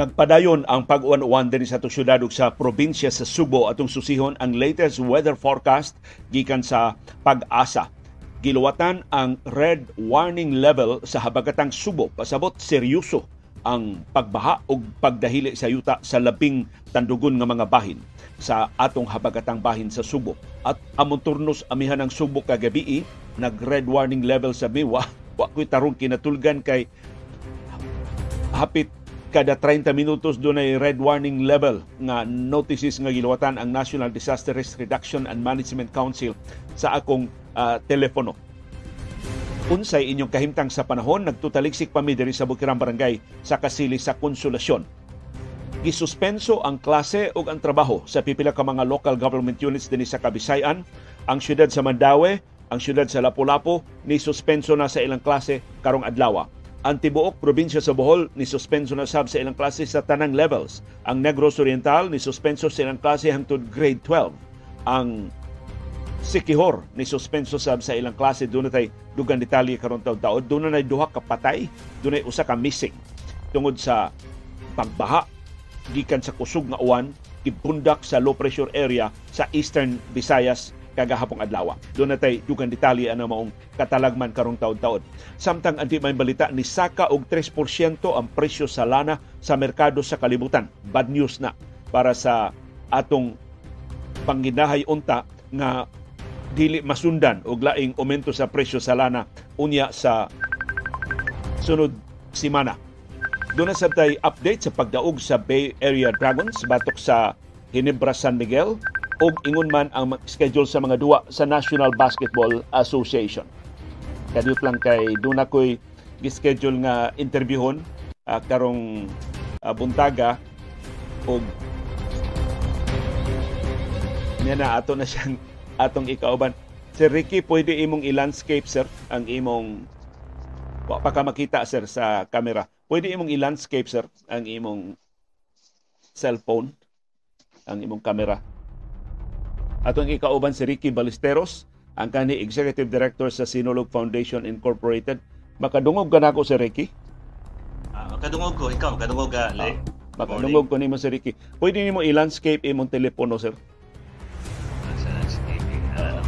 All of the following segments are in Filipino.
Nagpadayon ang pag-uwan-uwan din sa syudad sa probinsya sa Subo atong susihon ang latest weather forecast gikan sa pag-asa. Giluwatan ang red warning level sa habagatang Subo. Pasabot seryoso ang pagbaha ug pagdahili sa yuta sa labing tandugon nga mga bahin sa atong habagatang bahin sa Subo. At among turnos amihan ng Subo kagabi nag red warning level sa Miwa. Wa ko'y tarong kinatulgan kay hapit kada 30 minutos doon ay red warning level nga notices nga giluwatan ang National Disaster Risk Reduction and Management Council sa akong uh, telepono. Unsay inyong kahimtang sa panahon, nagtutaliksik pa mi diri sa Bukirang Barangay sa kasili sa konsolasyon. Gisuspenso ang klase ug ang trabaho sa pipila ka mga local government units dinhi sa Kabisayan. Ang syudad sa Mandaue, ang syudad sa Lapu-Lapu ni suspenso na sa ilang klase karong adlaw ang tibuok probinsya sa Bohol ni suspenso na sab sa ilang klase sa tanang levels. Ang Negros Oriental ni suspenso sa ilang klase hangtod grade 12. Ang Sikihor ni suspenso sab sa ilang klase doon tay dugang detalye karon taon-taon. Doon na duha ka patay, doon usa ka missing tungod sa pagbaha gikan sa kusog nga uwan ibundak sa low pressure area sa Eastern Visayas kagahapong adlaw. Doon natay dugang detalye ano maong katalagman karong taon-taon. Samtang anti may balita ni saka og 3% ang presyo sa lana sa merkado sa kalibutan. Bad news na para sa atong panginahay unta nga dili masundan og laing aumento sa presyo sa lana unya sa sunod simana. Doon sabtay update sa pagdaog sa Bay Area Dragons batok sa Hinebra San Miguel og ingon man ang schedule sa mga duwa sa National Basketball Association. Kadiyot lang kay doon ako'y gischedule nga interviewon uh, karong uh, buntaga og niya na ato na siyang atong ikauban. Sir Ricky, pwede imong i-landscape sir ang imong wa pa ka makita sir sa camera. Pwede imong i-landscape sir ang imong cellphone ang imong camera Atong ikauban si Ricky Ballesteros, ang kani Executive Director sa Sinulog Foundation Incorporated. Makadungog ka na ako si Ricky? Uh, makadungog ko, ikaw, makadungog ka, Le. Uh, makadungog ko nimo si Ricky. Pwede nimo i-landscape imong telepono, sir? Sa landscaping, ano?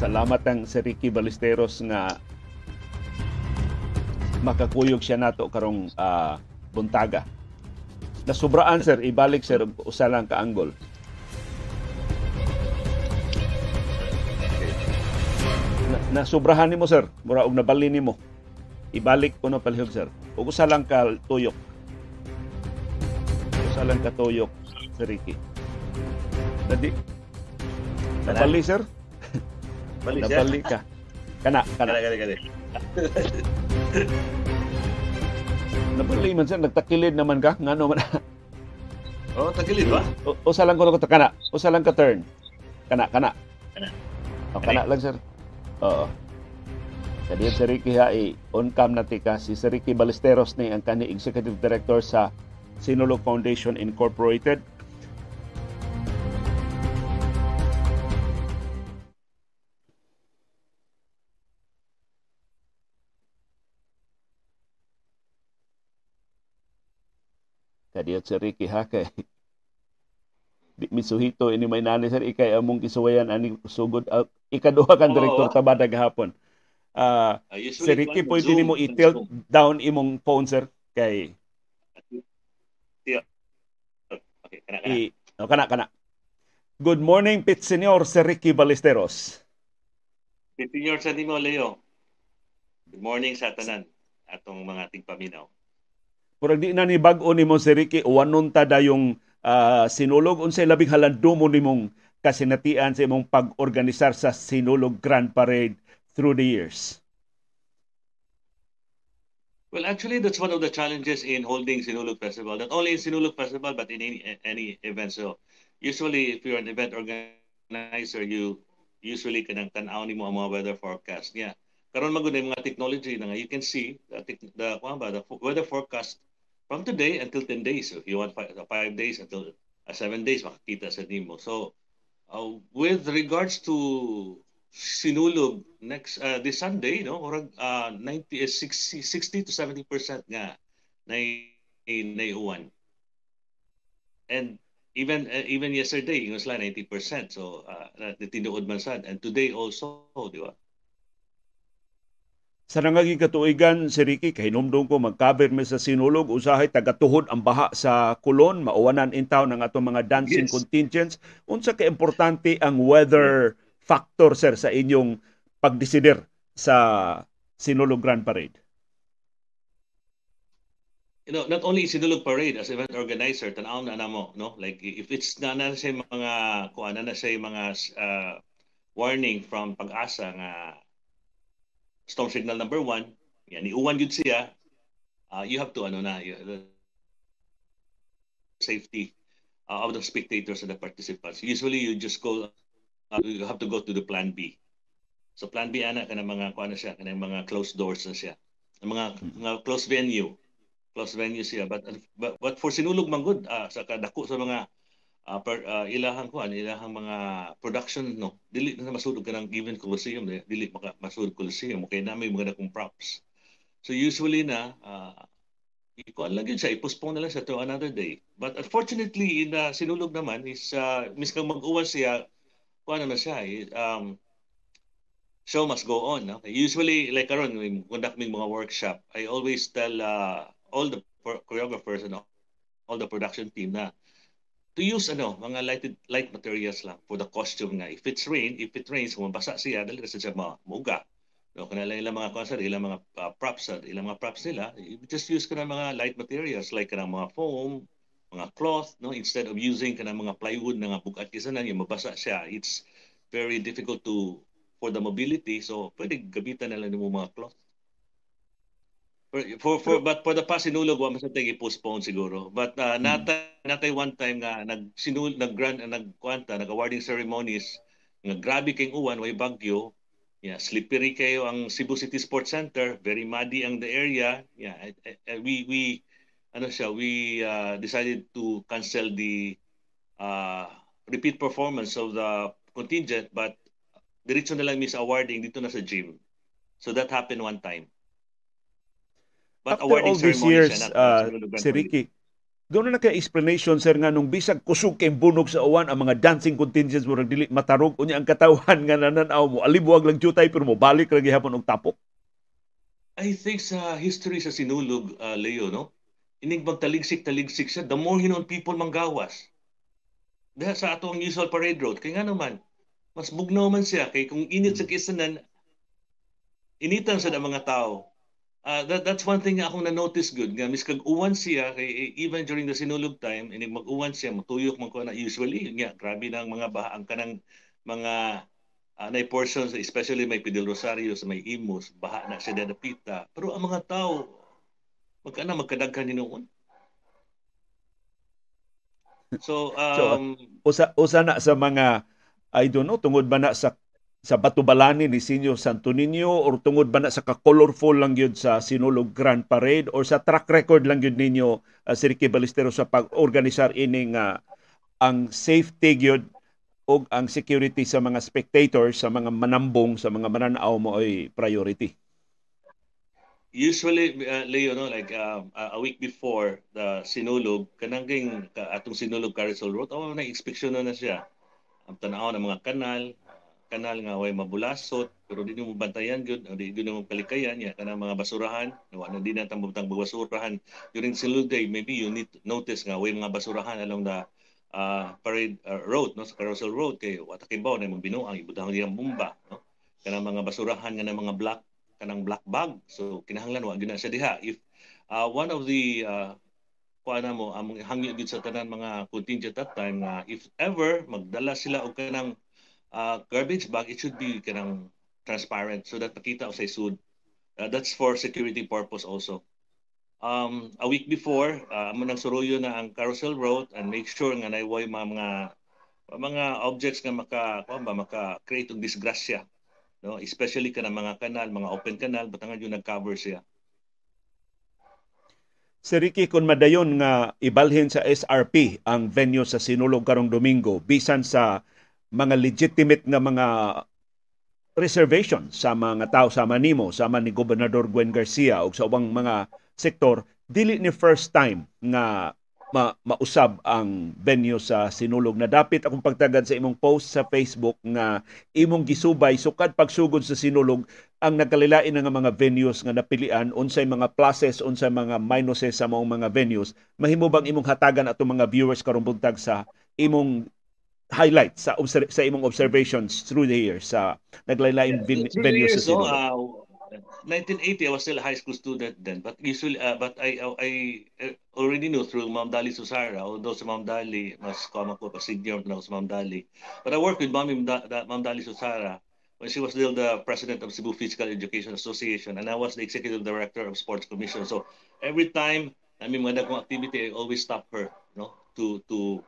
Salamat ang si Ricky Ballesteros nga makakuyog siya nato karong uh, buntaga Nasubraan sir, ibalik sir usa lang ka angle. Na, nasubrahan nimo sir, mura og nabali nimo. Ibalik ko na palihog sir. Ug usa lang ka tuyok. Usa lang ka tuyok, Sir Ricky. Dadi. Nabali sir? Bali. Nabali ka. Kana, kana. Kana, kana, kana. Nabali man siya, nagtakilid naman ka. Nga naman. oh, takilid ba? O, usa lang ko ka kana. Usa lang ka turn. Kana, kana. Kana. O, kana lang, sir. Oo. Kadi si Ricky ha, on cam na tika. Si Ricky Balesteros ni ang kani Executive Director sa Sinulog Foundation Incorporated. Kadiyot si Ricky ha kay di misuhito ini may nani sir ikay among kisuwayan ani sugod uh, ikaduha kan direktor oh, tabada gahapon. Uh, uh, si Ricky pwede nimo i-tilt down imong phone sir kay Okay, kana kana. I, oh, kana kana. Good morning, Pit Senior, Sir Ricky Ballesteros. Pit Senior sa Leo. Good morning sa tanan atong mga tigpaminaw. Pero di na ni bag-o nimo si Ricky wanon ta dayong uh, sinulog unsay labing halandomon nimong kasinatian sa imong pag-organisar sa Sinulog Grand Parade through the years? Well, actually, that's one of the challenges in holding Sinulog Festival. Not only in Sinulog Festival, but in any, any event. So, usually, if you're an event organizer, you usually kanang tanaw nimo ang mga weather forecast. Yeah. Karon magud mga technology na nga, you can see the, the, the, the weather forecast from today until 10 days. If you want five, five days until uh, seven days, makakita sa nimo. So uh, with regards to sinulog next uh, this Sunday no or uh, 90 60 60 to 70% nga na naiuwan. And even uh, even yesterday yung sila 90% so uh, tinuod man sad and today also di ba sa nangaging katuigan si Ricky kahinomdom ko magcover mi sa sinulog usahay tagatuhod ang baha sa kulon mauwanan intaw ng atong mga dancing yes. contingents unsa ka importante ang weather factor sir sa inyong pagdesider sa Sinulog Grand Parade you know, not only Sinulog Parade as event organizer, tanaw na namo, no? Like if it's na na say mga kuan na na say mga uh, warning from pag-asa nga storm signal number one, yan iuwan gud siya, uh, you have to ano na, you, safety uh, of the spectators and the participants. Usually you just go uh, you have to go to the plan B. So plan B ana kana mga kuan siya, kana mga closed doors na siya. Mga mga closed venue close venue siya but but, but for sinulog manggod uh, sa kadako sa mga uh, per, uh, ilahang kuan ilahang mga production no dili na masudog kanang given coliseum dili maka masudog coliseum kay na may mga dakong props so usually na uh, ikuan lang yun siya i-postpone na lang siya to another day but unfortunately in uh, sinulog naman is uh, miskang mag-uwan siya kuan na siya eh, um, show must go on. No? Usually, like karon, we conduct mga workshop, I always tell uh, all the choreographers and all the production team na to use ano mga light light materials lang for the costume nga. If it's rain if it rains mabasa siya dali sa siya mauga no kanila ilang mga concert ilang mga uh, props uh, ilang mga props nila just use kana mga light materials like kana mga foam mga cloth no instead of using kana mga plywood na nga bugat kisa na yung mabasa siya. It's very difficult to for the mobility so pwede gamitan na lang mo mga cloth For, for, but for the past sinulog, wa man sa postpone siguro. But uh, hmm. natay, natay one time nga nag sinul nag grand nagkwanta nag awarding ceremonies nga grabe kay uwan way bagyo. Yeah, slippery kayo ang Cebu City Sports Center, very muddy ang the area. Yeah, we we ano siya, we uh, decided to cancel the uh, repeat performance of the contingent but diretso na lang miss awarding dito na sa gym. So that happened one time. But After all these years, uh, si Ricky, doon na kay explanation sir nga nung bisag kusog kay bunog sa uwan ang mga dancing contingents mo dili matarog. Unya ang katawan nga nananaw mo alibuwag lang jutay pero mo balik ra gihapon og tapok. I think sa history sa sinulog uh, Leo no? Inig magtaligsik taligsik siya the more hinon people manggawas. Dahil sa atong usual parade road. Kay nga naman mas bugnaw man siya kay kung init sa kisanan initan sa mga tao uh, that, that's one thing akong na-notice good nga mis kag uwan siya kay even during the sinulog time inig mag-uwan siya matuyok man ko na usually nga grabe na ang mga baha ang kanang mga uh, na portions especially may Pidel Rosario sa may Imus baha na siya dadapita pero ang mga tao magkana magkadaghan ni noon. So, um, so usa usa na sa mga I don't know tungod ba na sa sa Batubalani ni Sinyo Santo Niño or tungod ba na sa ka-colorful lang yun sa Sinulog Grand Parade or sa track record lang yun ninyo uh, si Ricky Balistero sa pag-organisar ining uh, ang safety yun o ang security sa mga spectators, sa mga manambong, sa mga mananaw mo ay priority? Usually, uh, Leo, no, like uh, a week before the Sinulog, kananging atong Sinulog Carousel Road, oh, na inspeksyon na na siya. Ang tanaw ng mga kanal, kanal nga way mabulasot pero di mo bantayan gyud di gyud mo kalikayan ya kana mga basurahan wa na di na tambutang basurahan. During Silud Day maybe you need to notice nga way mga basurahan along the uh, parade uh, road no sa Carousel Road kay wa ta kibaw na mong binuang ibutang diyang bomba no. Kana mga basurahan nga mga black kanang black bag so kinahanglan wa gyud siya diha. If uh, one of the uh, kuana mo among hangyo gyud sa tanan mga contingent that time nga if ever magdala sila og kanang uh, garbage bag, it should be kanang transparent so that makita sa sud. Uh, that's for security purpose also. Um, a week before, uh, mo nang suruyo na ang Carousel Road and make sure nga naiway mga mga mga objects nga maka ba maka create og disgrasya no especially kana mga kanal mga open kanal batangan yung nag-cover siya Si Ricky kung madayon nga ibalhin sa SRP ang venue sa Sinulog karong Domingo bisan sa mga legitimate nga mga reservation sa mga tao sa Manimo, sa ni Gobernador Gwen Garcia o sa ubang mga sektor, dili ni first time nga ma mausab ang venue sa Sinulog. Na dapit akong pagtagad sa imong post sa Facebook nga imong gisubay. Sukad pagsugod sa Sinulog ang nagkalilain nga mga venues nga napilian unsay mga pluses unsay mga minuses sa mong mga venues mahimo bang imong hatagan ato mga viewers karon buntag sa imong highlight sa sa imong observations through the years sa naglaylain yeah, venues sa Sinulog uh, 1980, I was still a high school student then. But usually, uh, but I, uh, I uh, already knew through Ma'am Dali Susara, although sa Ma'am Dali, mas kama ko pa senior na sa Ma'am Dali. But I worked with Ma'am, Ma'am Dali Susara when she was still the president of Cebu Physical Education Association and I was the executive director of Sports Commission. So every time I mean when akong activity, I always stop her, no, to to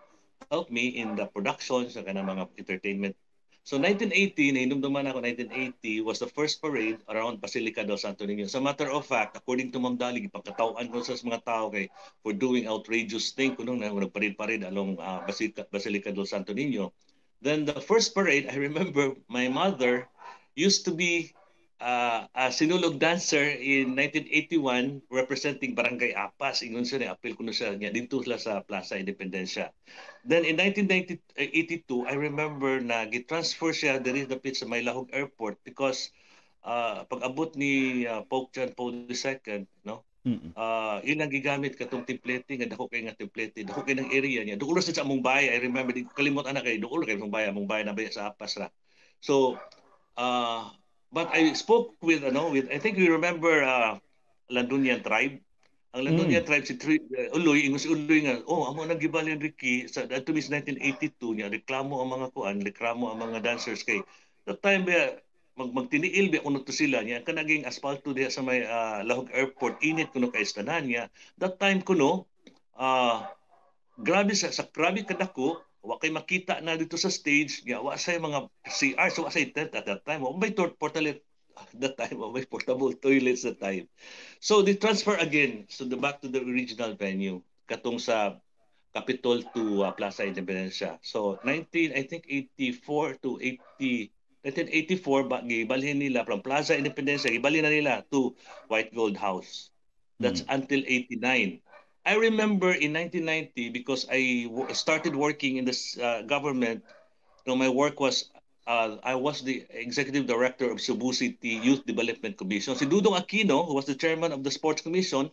help me in the production sa kanang mga entertainment So 1980, nainumduman ako 1980 was the first parade around Basilica del Santo Niño. As a matter of fact, according to Ma'am Dalig, pagkatawan ko sa mga tao kay for doing outrageous thing kunong na nagparid-parid along uh, Basilica, Basilica del Santo Niño. Then the first parade, I remember my mother used to be uh, a sinulog dancer in 1981 representing Barangay Apas. Ingon siya ni appeal ko siya niya dito sila sa Plaza Independencia. Then in 1982, I remember na gitransfer siya diri dapit sa Maylahog Airport because uh, pag-abot ni uh, Pope John Paul II, no? Uh, yun ang gigamit katong template nga dako kay nga template dako kay ng area niya dukulo sa among bahay I remember di kalimot ana kay dukulo kay among bahay among bahay na bay sa apas ra so uh, But I spoke with, ano, with, I think we remember uh, Landunian tribe. Ang Landunian mm. tribe si Tri, uh, Uloy, ingon si Uloy nga, oh, amo nang gibalin Ricky sa to mis 1982 niya, reklamo ang mga kuan, reklamo ang mga dancers kay that time ba mag magtiniil ba kuno to sila niya kanaging asfalto diha sa may uh, Lahog Airport init kuno kay istanan niya. That time kuno uh, grabe sa, sa grabe kadako wa kay makita na dito sa stage nga wa say mga CR so wa say tent at that time. Wa may portable that time wa may portable toilets that time. So they transfer again so the back to the original venue katong sa Capitol to uh, Plaza Independencia. So 19 I think 84 to 80 1984 ba gibalhin nila from Plaza Independencia gibalhin na nila to White Gold House. That's mm. until 89 I remember in 1990 because I w- started working in this uh, government. You know, my work was uh, I was the executive director of Cebu City Youth Development Commission. Si Dudong Aquino, who was the chairman of the Sports Commission,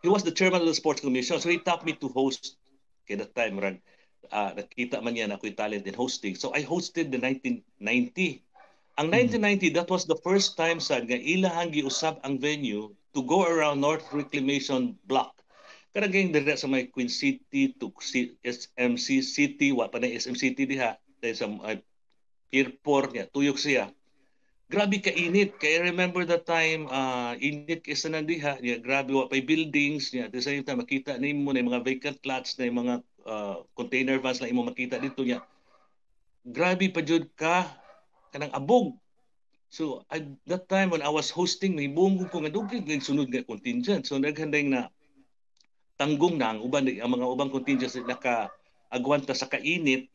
he was the chairman of the Sports Commission. So he taught me to host. Okay, that time, rag, uh, nakita man yan ako yung talent in hosting. So I hosted the 1990. Ang 1990, mm-hmm. that was the first time sa nga ilahang giusab ang venue to go around North Reclamation Block Karagay dira sa may Queen City to SMC City, wa pa na SM City diha, dahil sa uh, airport niya, tuyok siya. Grabe ka init. Kaya remember that time, uh, init kaysa na diha, niya, grabe wa pa buildings niya. At the same time, makita ni mo na mga vacant lots na mga uh, container vans na imo makita dito niya. Grabe pa jud ka kanang abog So at that time when I was hosting, may buong ko nga dugay sunod nga contingent. So naghanday na tanggong na ang uban ang mga ubang contingents naka agwanta sa kainit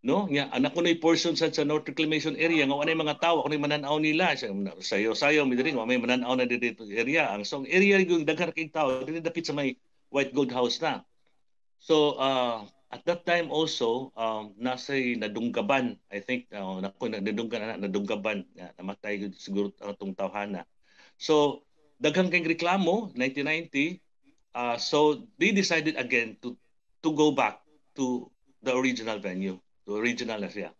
no? Nya anak ko na portion sa sa North Reclamation area nga wala mga tawo kuno mananaw nila. Sayo sayo mi diri may mananaw na dito area. Ang song area yung daghan kay tawo dili dapit sa may White Gold House na. So uh, at that time also um nasa nadunggaban. I think uh, nako nadunggaban. Nadunggaban namatay siguro ang tong tawhana. So daghang kay reklamo 1990 Uh, so they decided again to to go back to the original venue, to original area,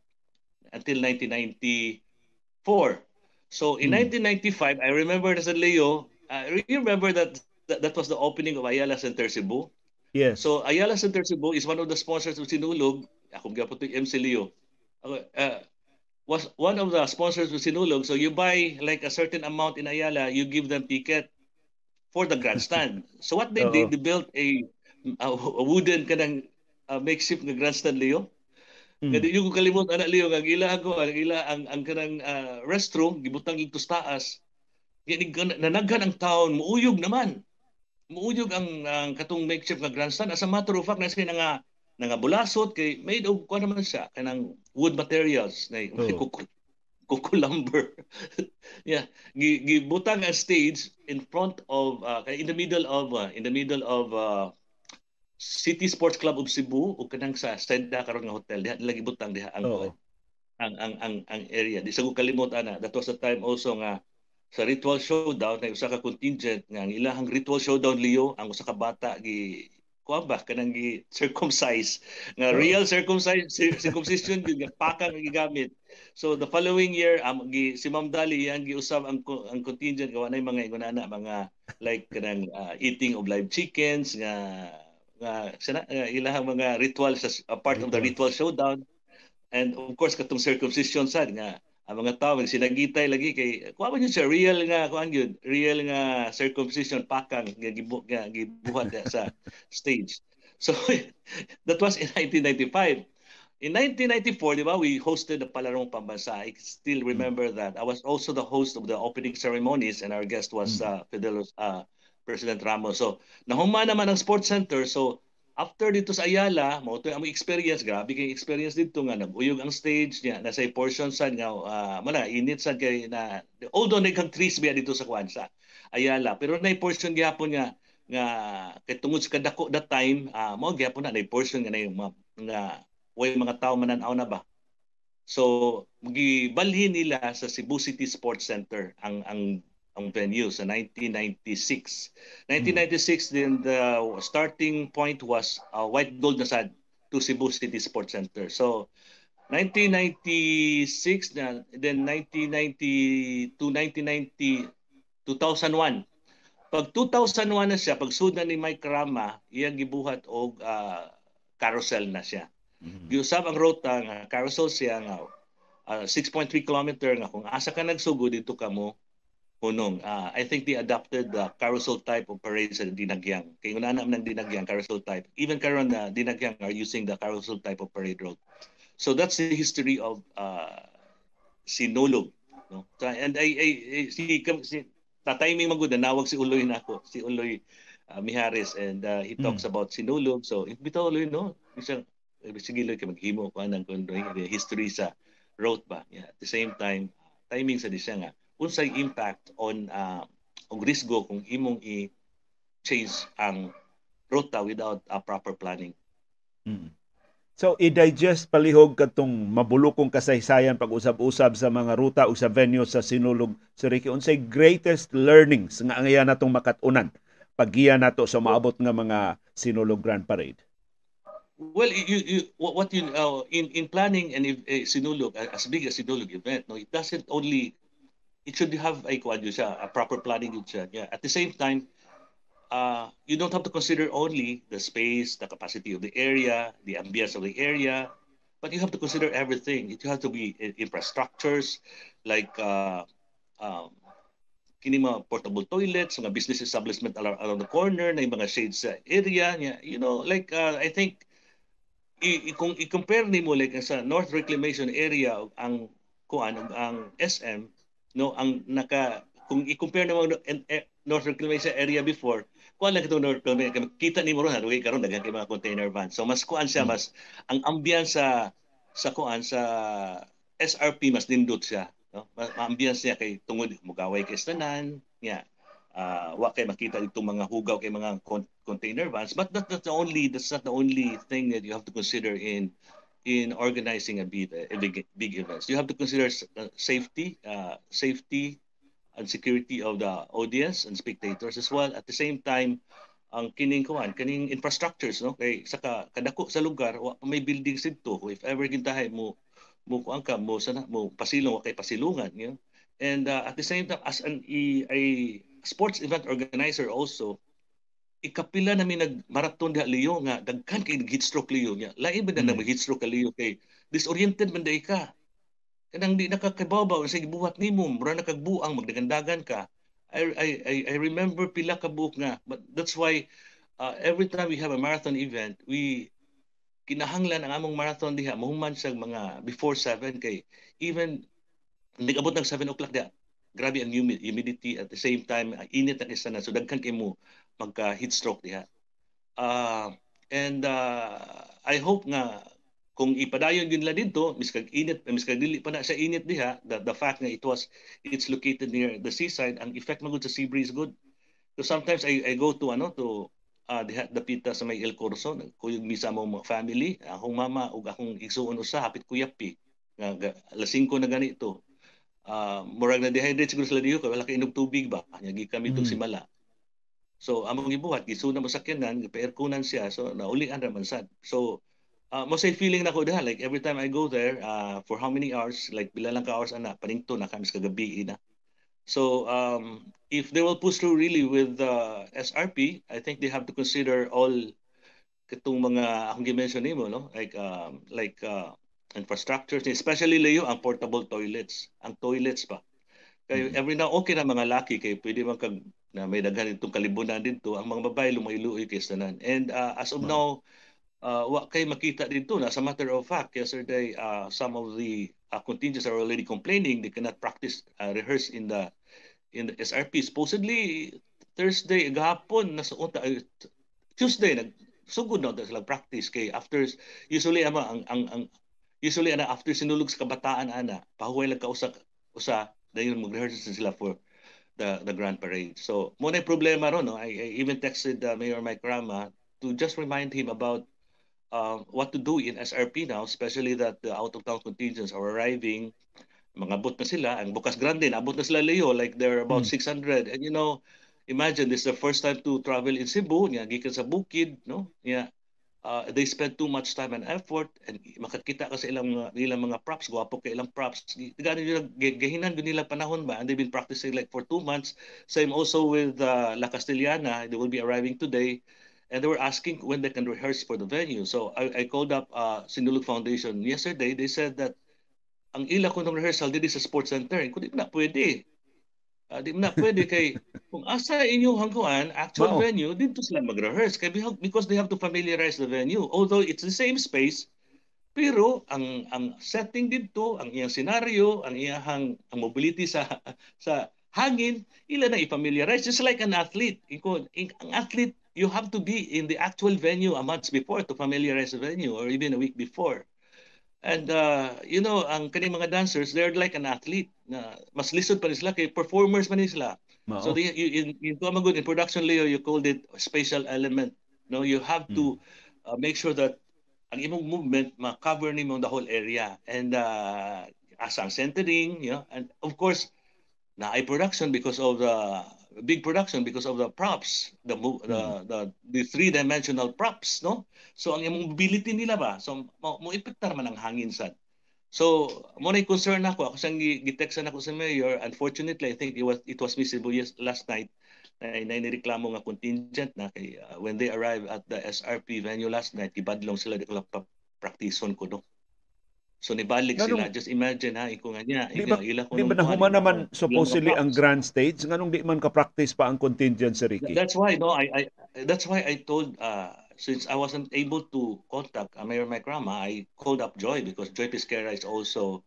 until 1994. So in mm. 1995, I remember as a Leo, uh, you remember that, that that was the opening of Ayala Center Cebu. Yes. So Ayala Center Cebu is one of the sponsors of Sinulog. Akong gapo to MC Leo. Uh, was one of the sponsors of Sinulog. So you buy like a certain amount in Ayala, you give them ticket for the grandstand. So what they did, they built a, a wooden kanang uh, makeshift nga grandstand Leo. Mm. Kaya yung kalimot anak Leo ang ila ako, ang ila ang ang kanang uh, restroom gibutang ito taas. nanaghan ang taon, muuyog naman. Muuyog ang, ang katong makeshift nga grandstand. As a matter of fact, nasa nga nga bulasot kay made of kuan naman siya kanang wood materials na oh. Kukulamber. yeah, gibutang ang stage in front of uh, in the middle of uh, in the middle of uh, City Sports Club of Cebu o kanang sa Stenda karon nga hotel diha nila gibutang diha ang, oh. ang ang ang ang area. Di sa ko kalimot ana. That was the time also nga sa ritual showdown na usa ka contingent nga ang ilahang ritual showdown Leo ang usa ka bata gi kuan ba? Kanang gi circumcise nga real circumcise circumcision gyud nga pakang gigamit. So the following year um, gi, si Ma'am Dali yang giusab ang ang contingent gawa nay mga ingonana mga like kanang uh, eating of live chickens nga nga sana uh, ilahang mga ritual sa uh, part of the ritual showdown. And of course katong circumcision sad nga ang mga tao sinagitay lagi kay kuha man yun siya? Real nga kuan yun. Real nga circumcision pakang nga gibu nga gibuhat sa stage. So that was in 1995 in 1994 di ba we hosted the palarong pambansa. I still remember mm. that. I was also the host of the opening ceremonies and our guest was mm. uh, Fidelos uh, President Ramos. So nahuma naman ang sports center. So after dito sa Ayala, mo to ang experience grabe kay experience dito nga naguyog ang stage niya nasa portion sad nga uh, mana init sad kay na although nagkang trees biya dito sa Kwansa Ayala pero na portion gyapon nga nga kay tungod sa kadako that time uh, mo gyapon na na portion nga na yung mga nga way mga tao mananaw na ba? So gibalhin nila sa Cebu City Sports Center ang ang ang venue sa 1996. 1996 din the starting point was uh, White Gold na sad to Cebu City Sports Center. So 1996 na then 1990 to 1990 2001 pag 2001 na siya pag sud na ni Mike Rama iyang gibuhat og uh, carousel na siya mm-hmm. giusab ang rota nga carousel siya nga uh, 6.3 kilometer nga kung asa ka nagsugod dito ka mo hunong. Uh, I think they adopted the carousel type of parade sa Dinagyang. Kaya una naman ng Dinagyang, carousel type. Even karon na Dinagyang are using the carousel type of parade road. So that's the history of uh, Sinulog. No? And I, I, I si, si tatiming magud nawag si Uloy na ako, si Uloy uh, Mihares and uh, he talks mm. about Sinulog. So bitaw Uloy no, isang sige Uloy maghimo ko kuno history sa road ba. Yeah, at the same time, timing sa di siya nga unsay impact on uh, og risgo kung imong i-change ang ruta without a proper planning. Mm. So i-digest palihog katong mabulokong kasaysayan pag-usab-usab sa mga ruta o sa venue sa sinulog sa Ricky unsay greatest learnings nga angaya natong makatunan paggiya nato sa maabot nga mga sinulog Grand Parade. Well, you, you, what you uh, in in planning and uh, sinulog as big as sinulog event, no, it doesn't only it should have a kwan siya, a proper planning yun siya. Yeah. At the same time, uh, you don't have to consider only the space, the capacity of the area, the ambience of the area, but you have to consider everything. It have to be infrastructures like uh, um, kini mga portable toilets, mga business establishment around, the corner, na yung mga shades sa area. Yeah, you know, like uh, I think i, kung i-compare nimo like sa North Reclamation area ang kuan ang SM no ang naka kung i-compare naman eh, North Reclamation area before kuan lang itong North Reclamation kita ni mo ron haluwi karon daghan kay mga container van. So mas kuan siya mas ang ambiance sa sa kuan sa SRP mas nindot siya no? Ambiance niya kay tungod mugaway kay tanan niya. Uh, wa kay makita itong mga hugaw kay mga container vans. But that, that's the only that's not the only thing that you have to consider in in organizing a big, a big, big events. You have to consider uh, safety, uh, safety and security of the audience and spectators as well. At the same time, ang kining kuan kining infrastructures no kay sa ka, kadako sa lugar may buildings dito if ever gintahay mo mo kuan ka mo sana mo pasilong kay pasilungan you know? and uh, at the same time as an a, a sports event organizer also ikapila na mi nagmaraton diha Leo nga daghan kay heat stroke Leo nya lain ba na mm. heat stroke Leo kay disoriented man day ka. Kanang di nakakababaw sa gibuhat nimo mura na kagbuang magdagandagan ka. I, I I I remember pila ka book nga but that's why uh, every time we have a marathon event we kinahanglan ang among marathon diha mahuman sa mga before 7 kay even hindi abot ng 7 o'clock diha grabe ang humidity at the same time init ang isa na. So daghan kay mo magka heat stroke diha. Uh, and uh, I hope nga kung ipadayon yun la dito miskag init miskag dili pa na sa init diha the, the fact nga it was it's located near the seaside ang effect magud sa sea breeze good so sometimes I, I go to ano to uh, diha dapita sa may El Corso kuyog misa mo mga family akong mama ug akong igsuon usa hapit kuyapi nga lasing ko na ganito uh, murag na dehydrate siguro sila diyo kay wala kay inog tubig ba nya kami mm. simala so among gibuhat gisuna mo sakyanan gipaerkunan siya so naulian ra man sad. So uh, mo say feeling na ko diha like every time I go there uh, for how many hours like bila lang ka hours ana paningto na kami kagabi na so um, if they will push through really with the uh, SRP I think they have to consider all katong mga akong gi-mention nimo no? Like um, like uh, infrastructures especially layo ang portable toilets. Ang toilets pa kay mm-hmm. every now okay na mga laki kay pwede man kag na may daghan itong kalibunan dito ang mga babae lumayluoy kay tanan and uh, as of mm-hmm. now uh, wa kay makita dito na as a matter of fact yesterday uh, some of the uh, contingents are already complaining they cannot practice uh, rehearse in the in the SRP supposedly Thursday gahapon nasa unta uh, Tuesday nag sugod na sila practice kay after usually ama ang ang, ang usually ana after sinulog sa kabataan ana pahuway lang ka usa usa dayon mag-rehearsal sila for the the grand parade so mo na problema ron no I, I even texted uh, Mayor Mike Rama to just remind him about uh, what to do in SRP now, especially that the out-of-town contingents are arriving. Mga bot na sila. Ang Bukas Grande, abot na sila Leo. Like they're about mm. 600. And you know, imagine this is the first time to travel in Cebu. Nga, gikan sa Bukid. No? Yeah. Uh, they spend too much time and effort and makakita ka sa ilang ilang mga props gwapo kay ilang props gani nila gahinan gud nila panahon ba and they've been practicing like for two months same also with uh, La Castellana they will be arriving today and they were asking when they can rehearse for the venue. So I, I called up uh, Sinulog Foundation yesterday. They said that ang ila ko ng rehearsal dito sa sports center. Kung di na pwede. Uh, di na pwede kay kung asa inyong hangkuan actual wow. venue dito sila mag-rehearse kay because they have to familiarize the venue although it's the same space pero ang ang setting dito ang iyang scenario ang iyang ang mobility sa sa hangin ila na i-familiarize just like an athlete Iko, ang athlete you have to be in the actual venue a month before to familiarize the venue or even a week before. And uh, you know, ang kaning mga dancers, they're like an athlete na mas lisod pa sila kay performers man sila. Wow. So they, you, in, in good in production Leo, you called it spatial element. No, you have hmm. to uh, make sure that ang imong movement ma-cover nimo the whole area and uh, as ang centering, you know, and of course na ay production because of the big production because of the props, the the mm. the, the three-dimensional props, no? So ang imong mobility nila ba? So mo, mo epektar man ang hangin sad. So mo na concern ako ako sang gitextan ako sa mayor. Unfortunately, I think it was it was visible yes, last night na, na nireklamo nga contingent na kay uh, when they arrived at the SRP venue last night, ibadlong sila di ko praktison ko no. So nibalik Ganong, sila. Just imagine ha, iko nga niya. Di ba, ila di ba nahuman naman supposedly ang grand stage? Nganong di man ka-practice pa ang contingent si Ricky? That's why, no, I, I, that's why I told, uh, since I wasn't able to contact uh, Mayor Mike Rama, I called up Joy because Joy Pisquera is also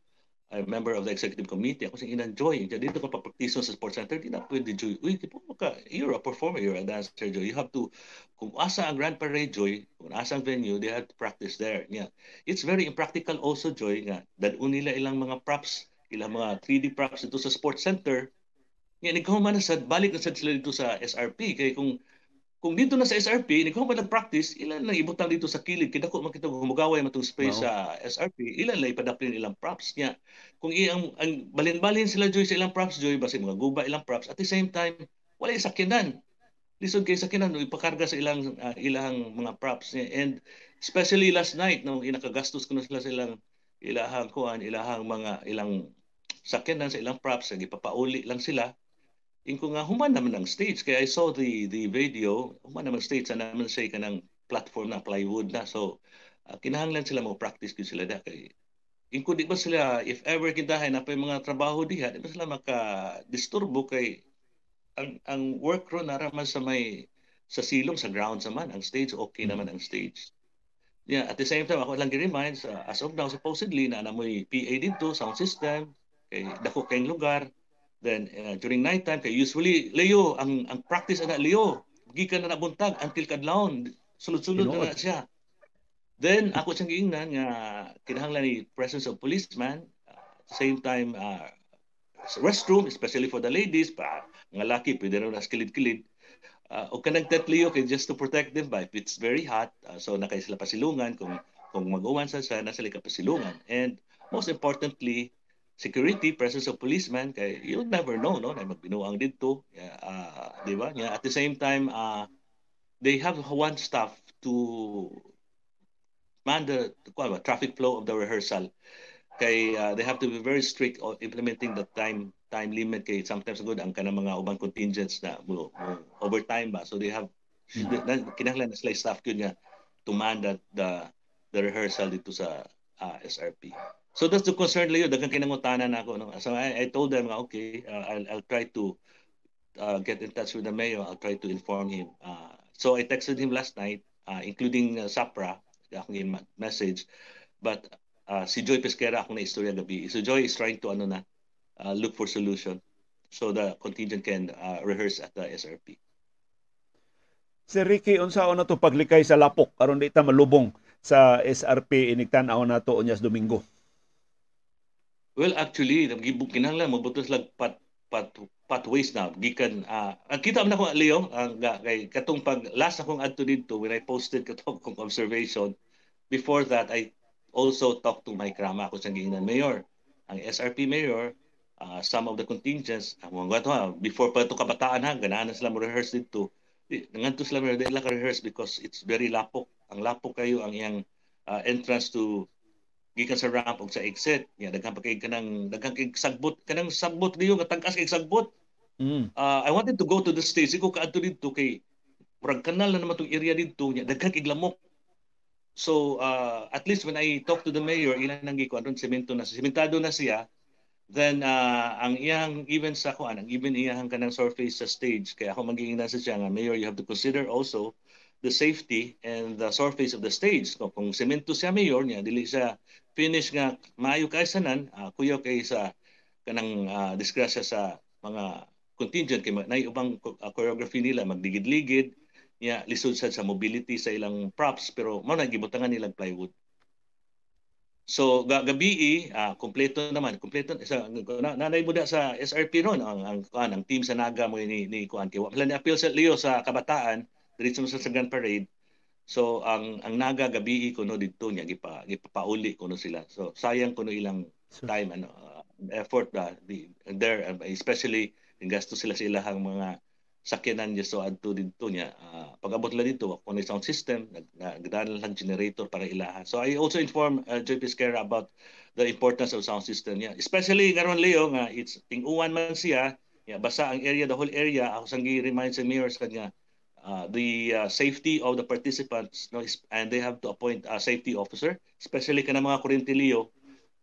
a member of the executive committee. Ako sing in-enjoy. Dito ka papraktiso sa sports center, di na pwede, Joy. Uy, di po ka, you're a performer, you're a dancer, Joy. You have to, kung asa ang Grand Parade, Joy, kung asa ang venue, they have to practice there. Yeah. It's very impractical also, Joy, nga, dadun nila ilang mga props, ilang mga 3D props dito sa sports center. Nga, nagkahuman na sa, balik na sa sila dito sa SRP. Kaya kung kung dito na sa SRP, ni kung nag-practice, ilan lang ibutang dito sa kilid, kita ko makita humugaway matong space wow. sa SRP, ilan lang ipadaplin ilang props niya. Kung iyang ang balin-balin sila joy sa ilang props joy basi mga guba ilang props at the same time wala sakyanan. Lisod kay sakyanan no ipakarga sa ilang uh, ilang mga props niya. and especially last night nung inakagastos ko na sila sa ilang ilahang kuan, ilahang mga ilang sakyanan sa ilang props, gipapauli lang sila Inko nga human naman ang stage. Kaya I saw the the video human naman stage. Sa naman say kanang platform na plywood na. So uh, kinahanglan sila mo practice gyud sila da kay inko di ba sila if ever kintahay na pa mga trabaho diha di ba sila maka disturbo kay ang ang work ro naraman sa may sa silong sa ground sa man ang stage okay naman ang stage. Yeah at the same time ako lang gi-remind uh, as of now supposedly na namoy PA dito sound system kay dako kayong lugar Then uh, during night time kay usually Leo ang ang practice ana Leo gikan na nabuntag until kadlawon. Sulod-sulod na, na siya. Then ako siyang giingnan nga kinahanglan ni presence of policeman uh, same time uh, restroom especially for the ladies pa nga laki pwede na kilid-kilid. Uh, o kanang tetliyo kay just to protect them ba if it's very hot uh, so nakay sila pasilungan kung kung mag-uwan sa sa nasa ka pasilungan. And most importantly security presence of policeman kay you'll never know no na magbinuang dito. Uh, di ba? Yeah, at the same time uh, they have one staff to man the, the traffic flow of the rehearsal. Kay uh, they have to be very strict on implementing the time time limit. Kay sometimes good ang kanang mga ubang contingents na mo, mo overtime ba? So they have mm-hmm. kinahanglan na sila staff yun nga to man that the the rehearsal dito sa uh, SRP so that's the concern Leo. Daghang kinangutanan nako no? So I, I told them okay uh, I'll I'll try to uh, get in touch with the mayor. I'll try to inform him. Uh, so I texted him last night uh, including uh, SAPRA akong message. But uh, si Joy Pesquera akong na istorya gabi. So Joy is trying to ano na uh, look for solution. So the contingent can uh, rehearse at the SRP. Si Ricky unsa na to paglikay sa lapok aron di ta malubong sa SRP inigtan-aw na to unyas Domingo. Well, actually, kinahanglan mabutos lag pat pat pathways na gikan uh, kita man ako Leo ang uh, kay katong pag last akong adto dito when I posted katong kong observation before that I also talk to Mike Rama kung siyang giingnan mayor. Ang SRP mayor, uh, some of the contingents, ang mga ha, before pa ito kabataan ha, ganahan na sila mo-rehearse dito. Nanganto sila mo dila ka-rehearse because it's very lapok. Ang lapok kayo ang iyang uh, entrance to gikan sa ramp o sa exit. Ya, daghang pa kay kanang daghang kay sagbot kanang sagbot diyo nga tangkas kay sagbot. Mm. Uh, I wanted to go to the stage ko kaadto dito kay murag kanal na naman tong area dito nya daghang kay lamok So, uh, at least when I talk to the mayor, ilan nang gikuan ron, semento na, sementado na siya, then uh, ang iyang even sa kuan ang even iyang kanang surface sa stage kaya ako magiging nasa siya nga mayor you have to consider also the safety and the surface of the stage kung, kung semento siya mayor niya dili siya finish nga maayo kay sanan uh, kuyo kay sa kanang uh, disgrasya sa mga contingent kay nay ubang uh, choreography nila magdigid-ligid niya lisod sad sa mobility sa ilang props pero mao na gibutangan nilang plywood. So gabi uh, kompleto naman, kompleto sa na, nanay buda sa SRP ron ang ang kuan ang team sa Naga mo ni ni kuan kay wala ni appeal sa Leo sa kabataan diretso sa Sagan Parade. So ang ang Naga gabi kuno didto niya gipa gipapauli kuno sila. So sayang kuno ilang time ano uh, effort uh, the, there especially gasto sila sa ilahang mga sakyanan niya. So adto dito niya uh, pag-abot lang dito kung sound system nagdaan lang generator para ilaha so I also inform uh, JP Scare about the importance of sound system niya. Especially karon Leo nga it's ting-uwan man siya yeah, basa ang area the whole area. Ako sang remind sa mayor sa kanya uh, the uh, safety of the participants no and they have to appoint a safety officer. Especially kana mga Leo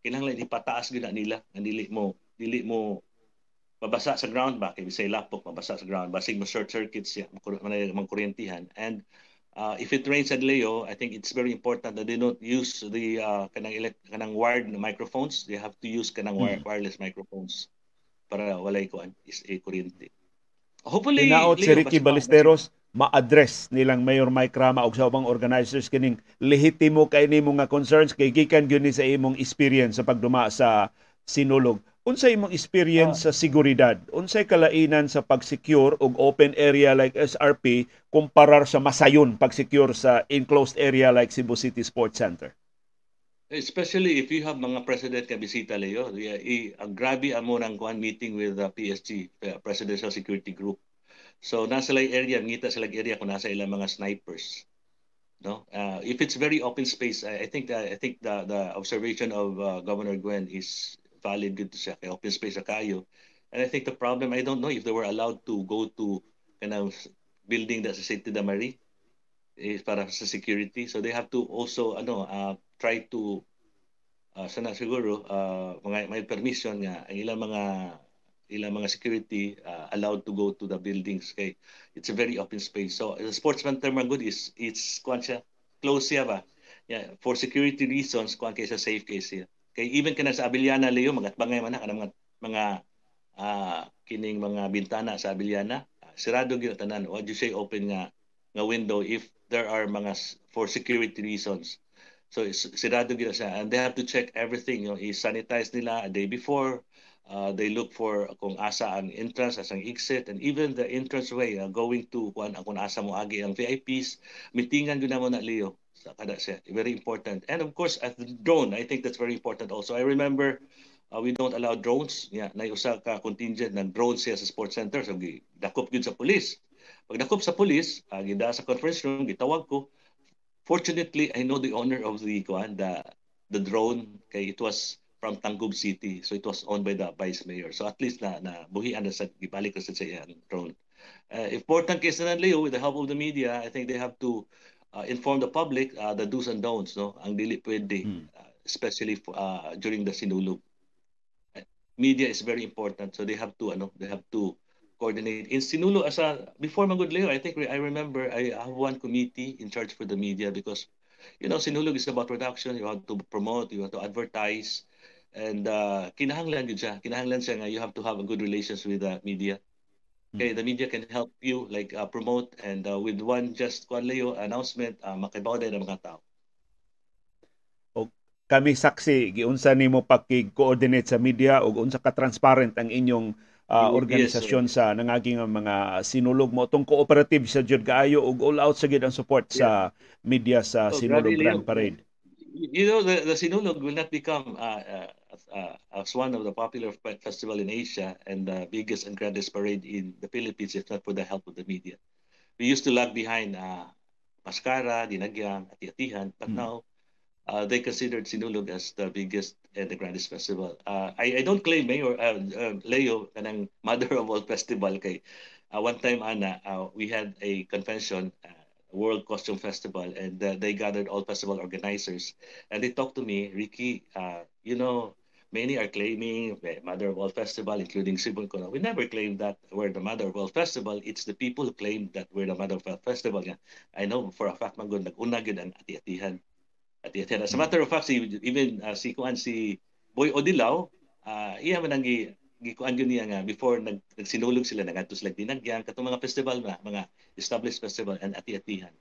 kinahanglan ipataas gyud nila nga dili mo dili mo mabasa sa ground. Ba kay bisay lapok mabasa sa ground. Basig mo short circuit siya magkuryentihan and uh, if it rains at Leo I think it's very important that they don't use the uh, kanang elect kanang wired microphones. They have to use kanang hmm. wireless microphones para walay ko is a kuryente. Hopefully Tinaot si Ricky Ballesteros ma-address nilang Mayor Mike Rama og sa ubang organizers kining lehitimo kay nimo nga concerns kay gikan gyud ni sa imong experience sa pagduma sa sinulog. Unsay imong experience sa seguridad? Unsay kalainan sa pag-secure og open area like SRP kumparar sa masayon pag-secure sa enclosed area like Cebu City Sports Center? Especially if you have mga president ka bisita Leo. I ang grabe amo nang kuan meeting with the PSG uh, Presidential Security Group so nasa lay area ngita sa lag area kung nasa ilang mga snipers no uh, if it's very open space I, I think uh, I think the the observation of uh, Governor Gwen is valid dito siya kay open space sa kayo. And I think the problem, I don't know if they were allowed to go to kind of building that sa City de Marie is para sa security. So they have to also ano uh, try to uh, sana siguro uh, mga may permission nga ang ilang mga ilang mga security uh, allowed to go to the buildings kay it's a very open space. So the sportsman term good is it's kuan siya close siya ba. Yeah, for security reasons kuan kay sa safe case siya. Kay even kana sa Abiliana Leo magatbangay man na kanang mga mga uh, kining mga bintana sa Abiliana uh, sirado gyud tanan what you say open nga nga window if there are mga for security reasons So sirado gina siya and they have to check everything, you know, i-sanitize nila a day before. Uh, they look for kung asa ang entrance, asa ang exit, and even the entrance way uh, going to kung, kung asa mo agi ang VIPs, mitingan yun na mo na Leo sa kada siya. Very important. And of course, at the drone, I think that's very important also. I remember uh, we don't allow drones. Yeah, na usa ka contingent ng drones siya sa sports center. So, dakop yun sa police. Pag dakop sa police, uh, gida sa conference room, gitawag ko, Fortunately, I know the owner of the the the drone kay it was from Tangub City. So it was owned by the vice mayor. So at least na na buhian na sa gibalik sa siya ang drone. Uh, important case na Leo with the help of the media, I think they have to uh, inform the public uh, the do's and don'ts no ang dili pwede hmm. uh, especially uh, during the sinulog. Uh, media is very important so they have to ano they have to coordinate. In Sinulo, as a, before Magudleo, I think I remember I have one committee in charge for the media because, you know, Sinulog is about production. You want to promote, you want to advertise. And uh, kinahanglan yun siya. Kinahanglan siya nga you have to have a good relations with the media. Okay, the media can help you like uh, promote and uh, with one just kwan layo announcement uh, makibaw din ang mga tao. O kami saksi giunsa nimo pakig-coordinate sa media ug unsa ka transparent ang inyong uh, organisasyon yes, sa nangaging mga sinulog mo tong cooperative sa jud kaayo ug all out sa gid ang support yeah. sa media sa oh, Sinulog Grand Parade. You know the, the Sinulog will not become uh, uh, uh, as one of the popular festival in Asia and the biggest and grandest parade in the Philippines if not for the help of the media. We used to lag behind uh, Mascara, Dinagyang, Ati-Atihan, but hmm. now uh, they considered Sinulog as the biggest and the grandest festival. Uh, I, I don't claim Mayor uh, uh, Leo kanang mother of all festival kay uh, one time ana uh, we had a convention uh, World Costume Festival and uh, they gathered all festival organizers and they talked to me Ricky uh, you know many are claiming the mother of all festival including Kono we never claimed that we're the mother of all festival. It's the people who claim that we're the mother of all festival. I know for a fact magud nag-una ang ati-atihan. At yet, as a matter of fact, si, even uh, si Kuan si Boy Odilaw, uh, iya man ang gikuan yun niya nga before nag, nagsinulog sila nagadto sila dinagyan katong mga festival na mga established festival and ati-atihan.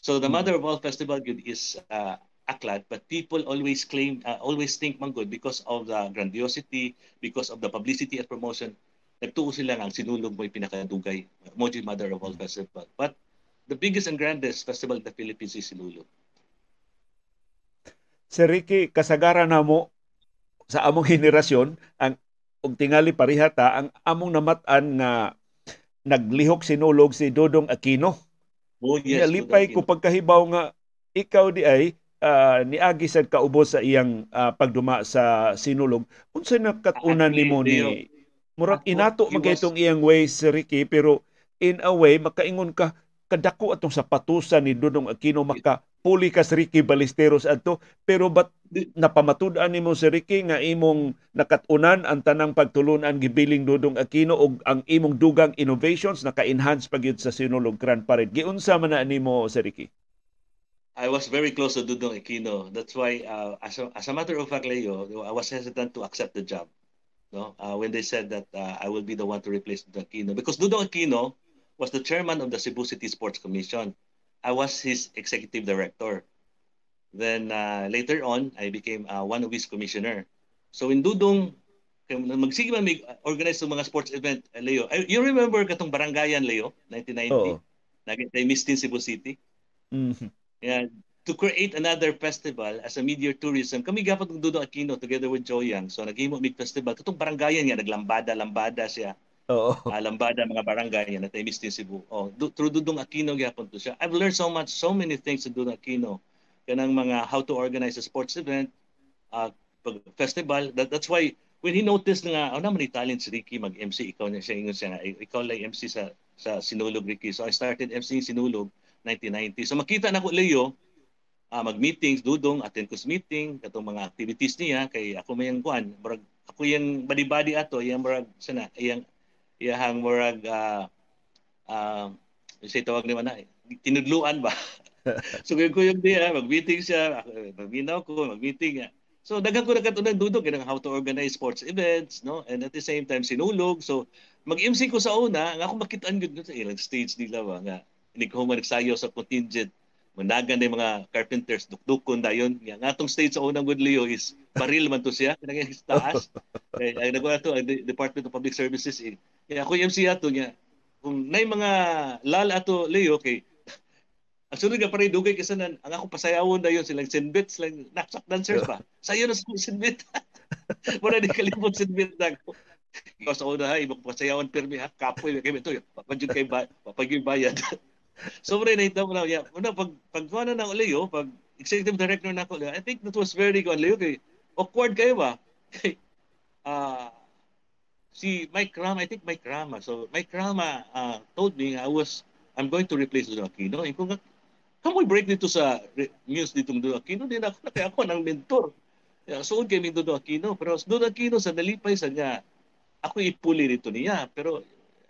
So the mother of all festival good is uh, aklat but people always claim uh, always think man good because of the grandiosity because of the publicity and promotion. Nagtuo sila ang sinulog mo pinakadugay Moji mother of all festival but the biggest and grandest festival in the Philippines is sinulog Sir Ricky, kasagaran na mo sa among henerasyon ang og tingali parihata ang among namatan nga naglihok sinulog si Dodong Aquino. Oh, yes, Nalipay ko pagkahibaw nga ikaw di ay uh, niagi sad kaubos sa iyang uh, pagduma sa sinulog. Unsa nakatunan nimo ni? Murag inato magaytong iyang way si Ricky pero in a way makaingon ka kadako atong sapatusan ni Dodong Aquino maka puli ka si Ricky Ballesteros adto. Pero bat napamatud-an nimo si Ricky nga imong nakatunan ang tanang pagtulunan gibiling Dudong Aquino og ang imong dugang innovations naka-enhance pagyud sa Sinulog Grand Parade giunsa man na nimo si Ricky I was very close to Dudong Aquino. That's why, uh, as, a, as a matter of fact, Leo, I was hesitant to accept the job. No, uh, when they said that uh, I will be the one to replace Dudong Aquino, because Dudong Aquino was the chairman of the Cebu City Sports Commission. I was his executive director. Then uh, later on, I became uh, one of his commissioner. So in Dudong, magsige man may organize ng mga sports event, uh, Leo. You remember katong Barangayan, Leo, 1990? Oo. Naging Miss Teen Cebu City. Mm-hmm. Yeah, to create another festival as a media tourism, kami gapon ng Dudong Aquino together with Joyang. So naghimo mig festival. Katong Barangayan nga, naglambada-lambada siya. Oo. Uh, lambada mga barangay yan at Miss Cebu. Oh, do, through Dudong Aquino gyapon to siya. I've learned so much, so many things sa Dudong Aquino. Kanang mga how to organize a sports event, uh, festival. That, that's why when he noticed nga, oh naman ni talent si Ricky mag-MC, ikaw niya siya ingon siya nga, ikaw lang MC sa sa Sinulog Ricky. So I started MC Sinulog 1990. So makita na ko Leo, uh, mag-meetings, dudong, attend ko sa meeting, katong mga activities niya, kay ako may yung kuan, ako yung body-body ato, yung brag, sana, yung iyahang murag uh, uh, say tawag ni na tinudluan ba? So kung kuyog diya mag-meeting siya magminaw ko mag-meeting niya so daghan ko na katunan dudog kinang how to organize sports events no? And at the same time sinulog. So mag-MC ko sa una nga ako makitaan gud sa ilang stage nila ba nga hindi ko man nagsayo sa contingent Managan na mga carpenters, dukdukon dayon. Nga atong stage sa unang good Leo is baril man to siya. Kanang taas. Kaya ang nagawa to, ang Department of Public Services. Eh. Kaya ako yung MC ato niya, kung na mga lal ato Leo, kay ang sunod nga pare dugay kasi nan ang ako pasayawon dayon silang sinbit silang naksak dancers ba sayo na sa sinbit wala di kalimot sinbit na ko ikaw sa una ha ibang pasayawon permi ha kapoy kay ito kay ba papagyud bayad Sobre na ito na yeah. Una pag pag na ng Leo, pag executive director na ako, I think that was very good Leo kay awkward kayo ba? uh, si Mike Rama, I think Mike Rama. So Mike Rama uh, told me I was I'm going to replace Dodo Aquino. Eh, kung kamoy break dito sa news dito ng Dodo Aquino, din ako na kaya ako ng mentor. Yeah, suod kay Dodo Aquino. Pero Dodo Aquino sa nalipay sa nga, ako ipuli rito niya. Pero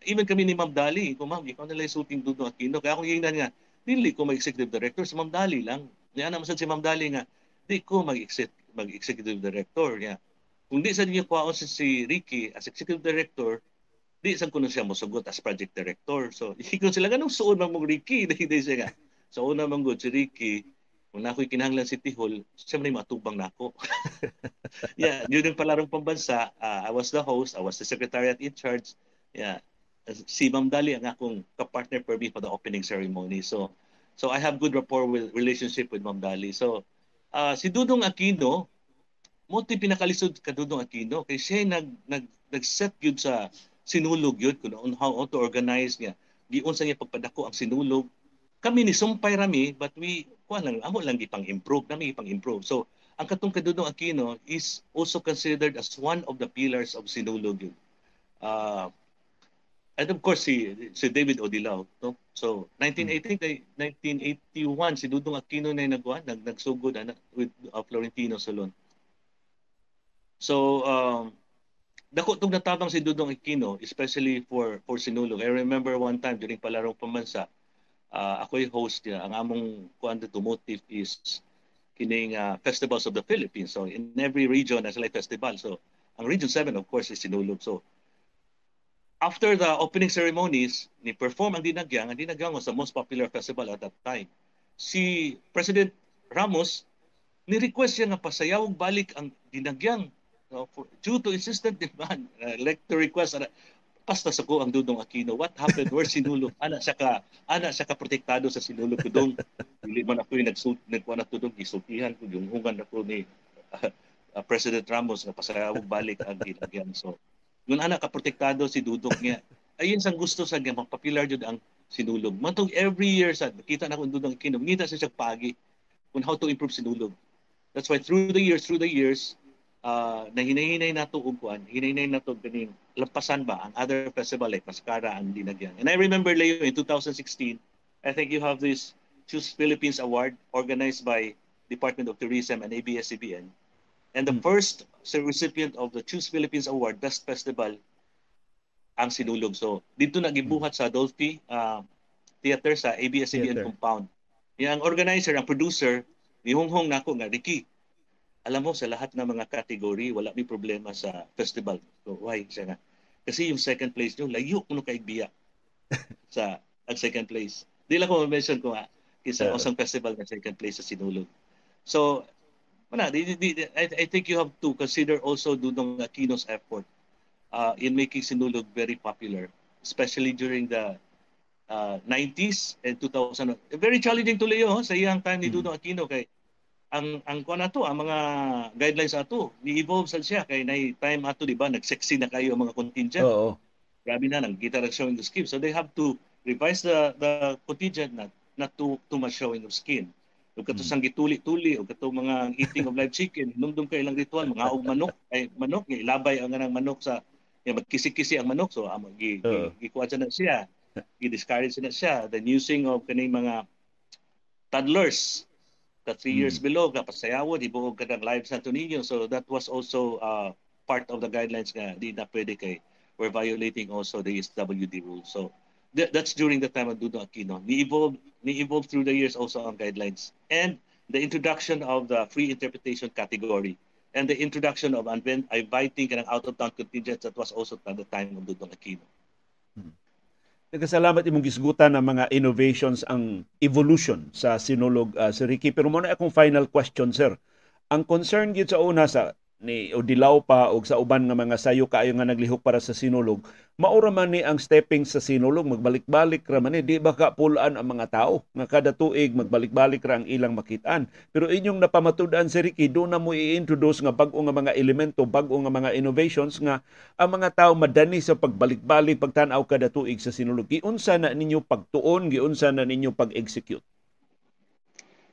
even kami ni Ma'am Dali, ko ma'am, ikaw nila shooting Dudong Aquino. Kaya akong hingnan nga, dili ko mag-executive director, si Ma'am Dali lang. Niya naman si Ma'am Dali nga, di ko mag-executive director. Niya. Kung di sa niyo kuhaon si, si Ricky as executive director, di sa kuno siya mosugot as project director. So, ikon sila ganong suon mang mong Ricky, di siya nga. So, una mang good si Ricky, kung na ako'y kinahanglan si Tihol, siya man matubang na ako. yeah, during palarong pambansa, uh, I was the host, I was the secretariat in charge. Yeah, si Ma'am Dali ang akong ka-partner per me for the opening ceremony. So so I have good rapport with relationship with Ma'am Dali. So uh, si Dudong Aquino mo ti pinakalisod ka Dudong Aquino kay siya nag nag nag-set yun sa sinulog yun kung on how, to organize niya. Giun sa niya pagpadako ang sinulog. Kami ni sumpay rami but we kuha lang amo lang gipang improve nami gipang improve. So ang katong kadudong Aquino is also considered as one of the pillars of sinulog. Uh, And of course, si, si David Odilao. No? So, 1980, hmm. 1981, si Dudong Aquino na yung nagwa, nag, nagsugod ana, with uh, Florentino Salon. So, um, dako itong natabang si Dudong Aquino, especially for for Sinulog. I remember one time during palarong pamansa, uh, ako yung host niya. Ang among kuan dito motive is kining uh, festivals of the Philippines. So, in every region, there's like festival. So, ang Region 7, of course, is Sinulog. So, after the opening ceremonies, ni-perform ang Dinagyang. Ang Dinagyang was the most popular festival at that time. Si President Ramos, ni-request siya nga pasayawag balik ang Dinagyang no, for, due to insistent demand. Uh, like to request, uh, pasta sa ko ang Dudong Aquino. What happened? Where sinulog? Ana siya ka, ana siya ka protektado sa sinulog ko dong. Dili man ako yung nagsult, nagkuha na tudong, isultihan ko yung hungan ako ni uh, uh, President Ramos na pasayawag balik ang Dinagyang. So, yung anak kaprotektado si Dudok niya. Ayun sang gusto sa niya, magpapilar jud ang sinulog. Matong every year sa kita na kung Dudok kinom, ngita siya siya pagi on how to improve sinulog. That's why through the years, through the years, uh, na hinahinay na to ugkuan, hinahinay na to ganing lampasan ba ang other festival like Mascara ang dinagyan. And I remember Leo in 2016, I think you have this Choose Philippines Award organized by Department of Tourism and ABS-CBN. And the first recipient of the Choose Philippines Award, Best Festival, ang sinulog. So, dito na gibuhat sa Dolphy uh, Theater sa ABS-CBN compound. Yang organizer, ang producer, nihonghong nako nga, Ricky, alam mo, sa lahat ng mga category, wala may problema sa festival. So, why? Siya nga. Kasi yung second place nyo, layo kuno kay biya sa ang second place. Di lang ko mention ko nga, isa yeah. osang festival na second place sa Sinulog. So, wala, di, di, di, I, I think you have to consider also Dudong Aquino's effort uh, in making Sinulog very popular, especially during the uh, 90s and 2000. Very challenging to Leo sa iyang time ni mm-hmm. Dudong Aquino kay ang ang kuan ato ang mga guidelines ato ni-evolve sa siya kay nay time ato di ba nagsexy na kayo ang mga contingent. Oo. Grabe na nang kita showing the skin. So they have to revise the the contingent not not too too much showing of skin ug kato sang gituli-tuli ug kato mga eating of live chicken numdum kay ilang ritual mga og manok ay manok nga ilabay ang ganang manok sa ya magkisi-kisi ang manok so amo gi, uh. gi, gi na siya gi-discourage na siya the using of kaning mga toddlers ka 3 mm. years below ka pasayawon ibuog kadang live Santo Niño so that was also uh, part of the guidelines nga di na pwede kay we're violating also the SWD rules so that's during the time of Dudong Aquino. Ni-evolve, ni-evolve through the years also on guidelines. And the introduction of the free interpretation category and the introduction of inviting ka ng out-of-town contingents that was also at the time of Dudong Aquino. Hmm. Nagkasalamat imong gisgutan ng mga innovations ang evolution sa sinulog uh, si Ricky. Pero muna akong final question, sir. Ang concern gid sa una sa ni Odilaw pa o sa uban nga mga sayo kaayo nga naglihok para sa sinulog maura man ni ang stepping sa sinulog magbalik-balik ra man ni. Di ba ka ang mga tao? Nga kada tuig magbalik-balik ra ang ilang makitaan. Pero inyong napamatudan si Ricky do na mo i-introduce nga bag-o nga mga elemento bag-o nga mga innovations nga ang mga tao madani sa pagbalik-balik pagtan-aw kada tuig sa sinulog. Giunsa na ninyo pagtuon giunsa na ninyo pag-execute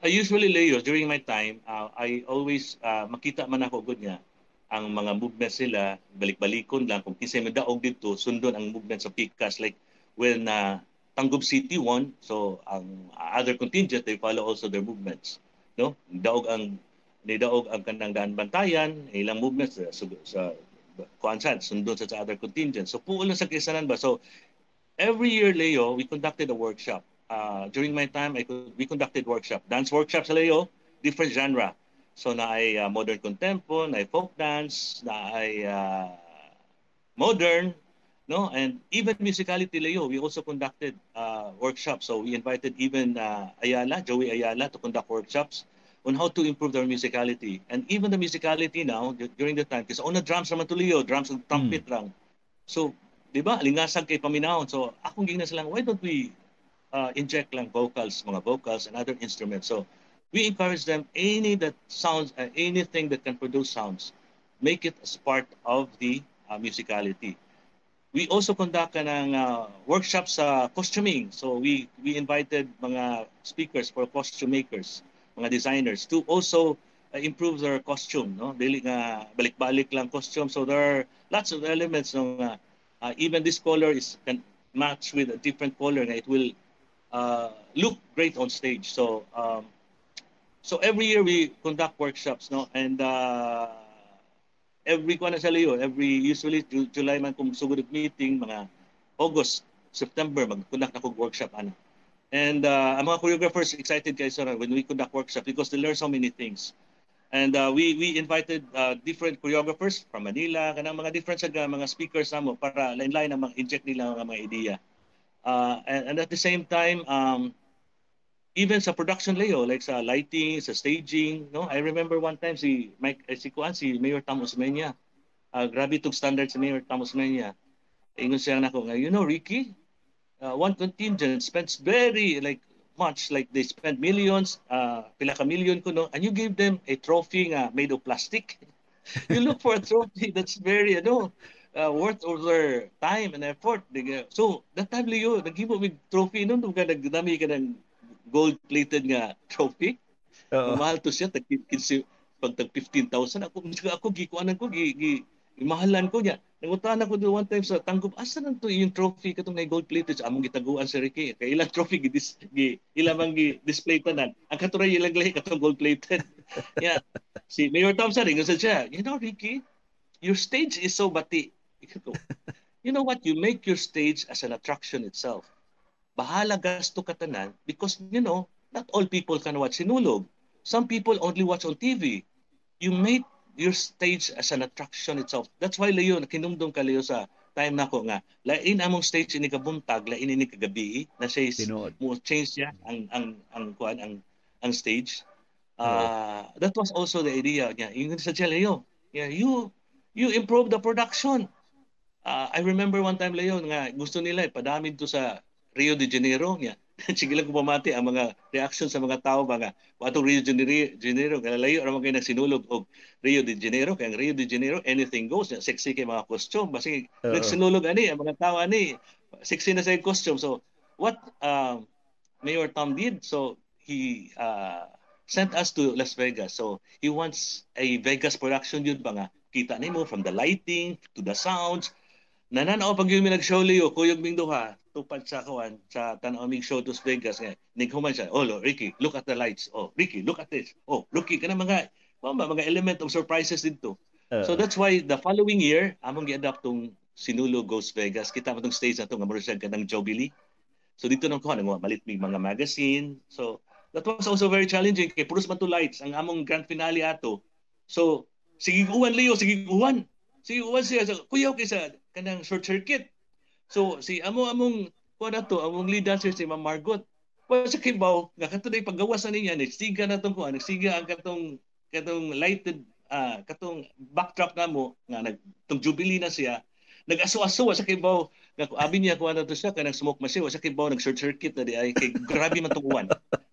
Uh, usually, Leo, during my time, uh, I always uh, makita man ako good nga ang mga movements sila, balik-balikon lang. Kung kinsa may daog dito, sundon ang movements sa PICAS. Like when uh, Tanggob City won, so ang other contingent, they follow also their movements. No? Daog ang ni daog ang kanang daan bantayan, ilang movements sa, sa, sa kuansan, sundon sa, sa other contingent. So puulo sa kisanan ba? So every year, Leo, we conducted a workshop uh, during my time, I could, we conducted workshop, dance workshops sa Leo, different genre. So na ay uh, modern contempo, na ay folk dance, na ay uh, modern, no? And even musicality Leo, we also conducted uh, workshops. So we invited even uh, Ayala, Joey Ayala to conduct workshops on how to improve their musicality. And even the musicality now, during the time, kasi on the drums naman to Leo, drums and trumpet mm. lang. So, di ba, lingasag kay paminahon. So, akong gina silang, why don't we uh, inject lang vocals, mga vocals and other instruments. So we encourage them any that sounds, uh, anything that can produce sounds, make it as part of the uh, musicality. We also conduct ng uh, workshops sa uh, costuming. So we we invited mga speakers for costume makers, mga designers to also uh, improve their costume, no? Dili nga balik-balik lang costume. So there are lots of elements ng uh, uh, even this color is can match with a different color nga it will uh, look great on stage. So um, so every year we conduct workshops, no, and uh, every kuan sa Leo, every usually July man kung sugod meeting mga August, September mag-conduct ako workshop ano. And uh, ang mga choreographers excited kayo sa when we conduct workshop because they learn so many things. And uh, we we invited uh, different choreographers from Manila, kanang mga different sa mga speakers namo para line-line na mag-inject nila ang mga ideya. Uh, and, and at the same time, um, even sa production layo, like sa lighting, sa staging, no? I remember one time si Mike, eh, si Kuan, si Mayor Tam Osmeña, uh, grabe itong standard si Mayor Tam Osmeña. Ingon siya nako nga, you know, Ricky, uh, one contingent spends very like much, like they spend millions, uh, pila ka million ko, no? And you give them a trophy nga made of plastic. you look for a trophy that's very, ano, uh, worth of their time and effort. So, that time Leo, naghimo mig trophy nun, ka nagdami ka ng gold-plated nga trophy. Uh-oh. Mahal to siya, tag, pag tag 15,000, ako, ako gikuanan ko, gi, gi, mahalan ko niya. Nangutan ako doon one time sa tanggup, asa nang to yung trophy katong nga gold plated sa among gitaguan sa Ricky. Kay ilang trophy gi, dis, gi ilang mang gi display tanan. Ang katuray ilang lahi katong gold plated. yeah. Si Mayor Thompson ringon sa siya, you know Ricky, your stage is so bati you know what? You make your stage as an attraction itself. Bahala gasto ka tanan because, you know, not all people can watch sinulog. Some people only watch on TV. You make your stage as an attraction itself. That's why Leo, kinumdum ka Leo sa time nako nga lain among stage ini kabuntag lain ini kagabi na siya mo change niya ang ang ang kuan ang ang stage uh, that was also the idea niya yung sa Leo yeah you you improve the production uh, I remember one time Leo nga gusto nila ipadamid to sa Rio de Janeiro niya. Sige lang kumamati ang mga reaction sa mga tao mga atong Rio de Janeiro kaya layo ra kay nagsinulog og Rio de Janeiro kay ang Rio de Janeiro anything goes niya. sexy kay mga costume basi uh-huh. nagsinulog ani ang mga tao ani sexy na sa costume so what uh, Mayor Tom did so he uh, sent us to Las Vegas so he wants a Vegas production yun ba nga kita nimo from the lighting to the sounds nananaw pag yung nag-show liyo, kuyog ming duha, tupad sa kawan, sa tanaw ming show to Vegas, nga, nighuman siya, oh, Ricky, look at the lights. Oh, Ricky, look at this. Oh, Ricky, kana mga, mga, mga element of surprises dito. Uh, so that's why the following year, among gi-adapt tong Sinulo Ghost Vegas. Kita mo tong stage na to, nga siya kanang Jubilee. So dito nang kuha, nang malit mig mga magazine. So that was also very challenging kay puros man to lights ang among grand finale ato. So sige uwan Leo, sige uwan. Sige uwan siya. So, kuyaw kay sa kanang short circuit. So si amo among kuha na to, ang lead dancer si Ma'am Margot. Wa sa kibaw, nga kato na paggawas na niya, nagsiga na tong kuha, nagsiga ang katong katong lighted uh, katong backdrop na mo nga nag tong jubilee na siya nag-aso-aso sa kibaw nga abi niya kuha na to siya kanang smoke machine sa kibaw nag short circuit na di ay kay grabe man tong uwan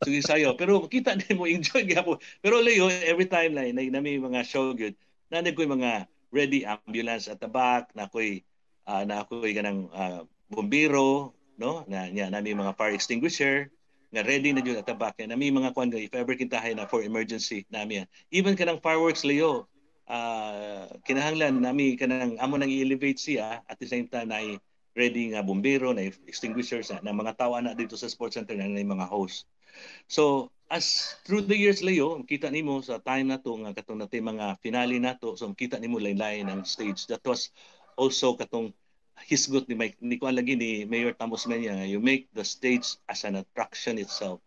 so sayo pero kita ni mo enjoy gyapon pero Leo every time na na, na may mga show gyud na ko mga ready ambulance at the back na koy uh, na koy kanang uh, bombero no na nya na may mga fire extinguisher nga ready na jud at the back na may mga kwan if ever kintahay na for emergency nami even kanang fireworks Leo uh, kinahanglan nami kanang amo nang i-elevate siya at the same time na ready nga bombero na extinguishers na, na mga tawa na dito sa sports center na, na mga host. So as through the years layo, kita nimo sa time na to nga katong natay mga finale nato, so kita nimo lain-lain ang stage. That was also katong hisgot ni Mike ni ko lagi ni Mayor Tamos Menya you make the stage as an attraction itself.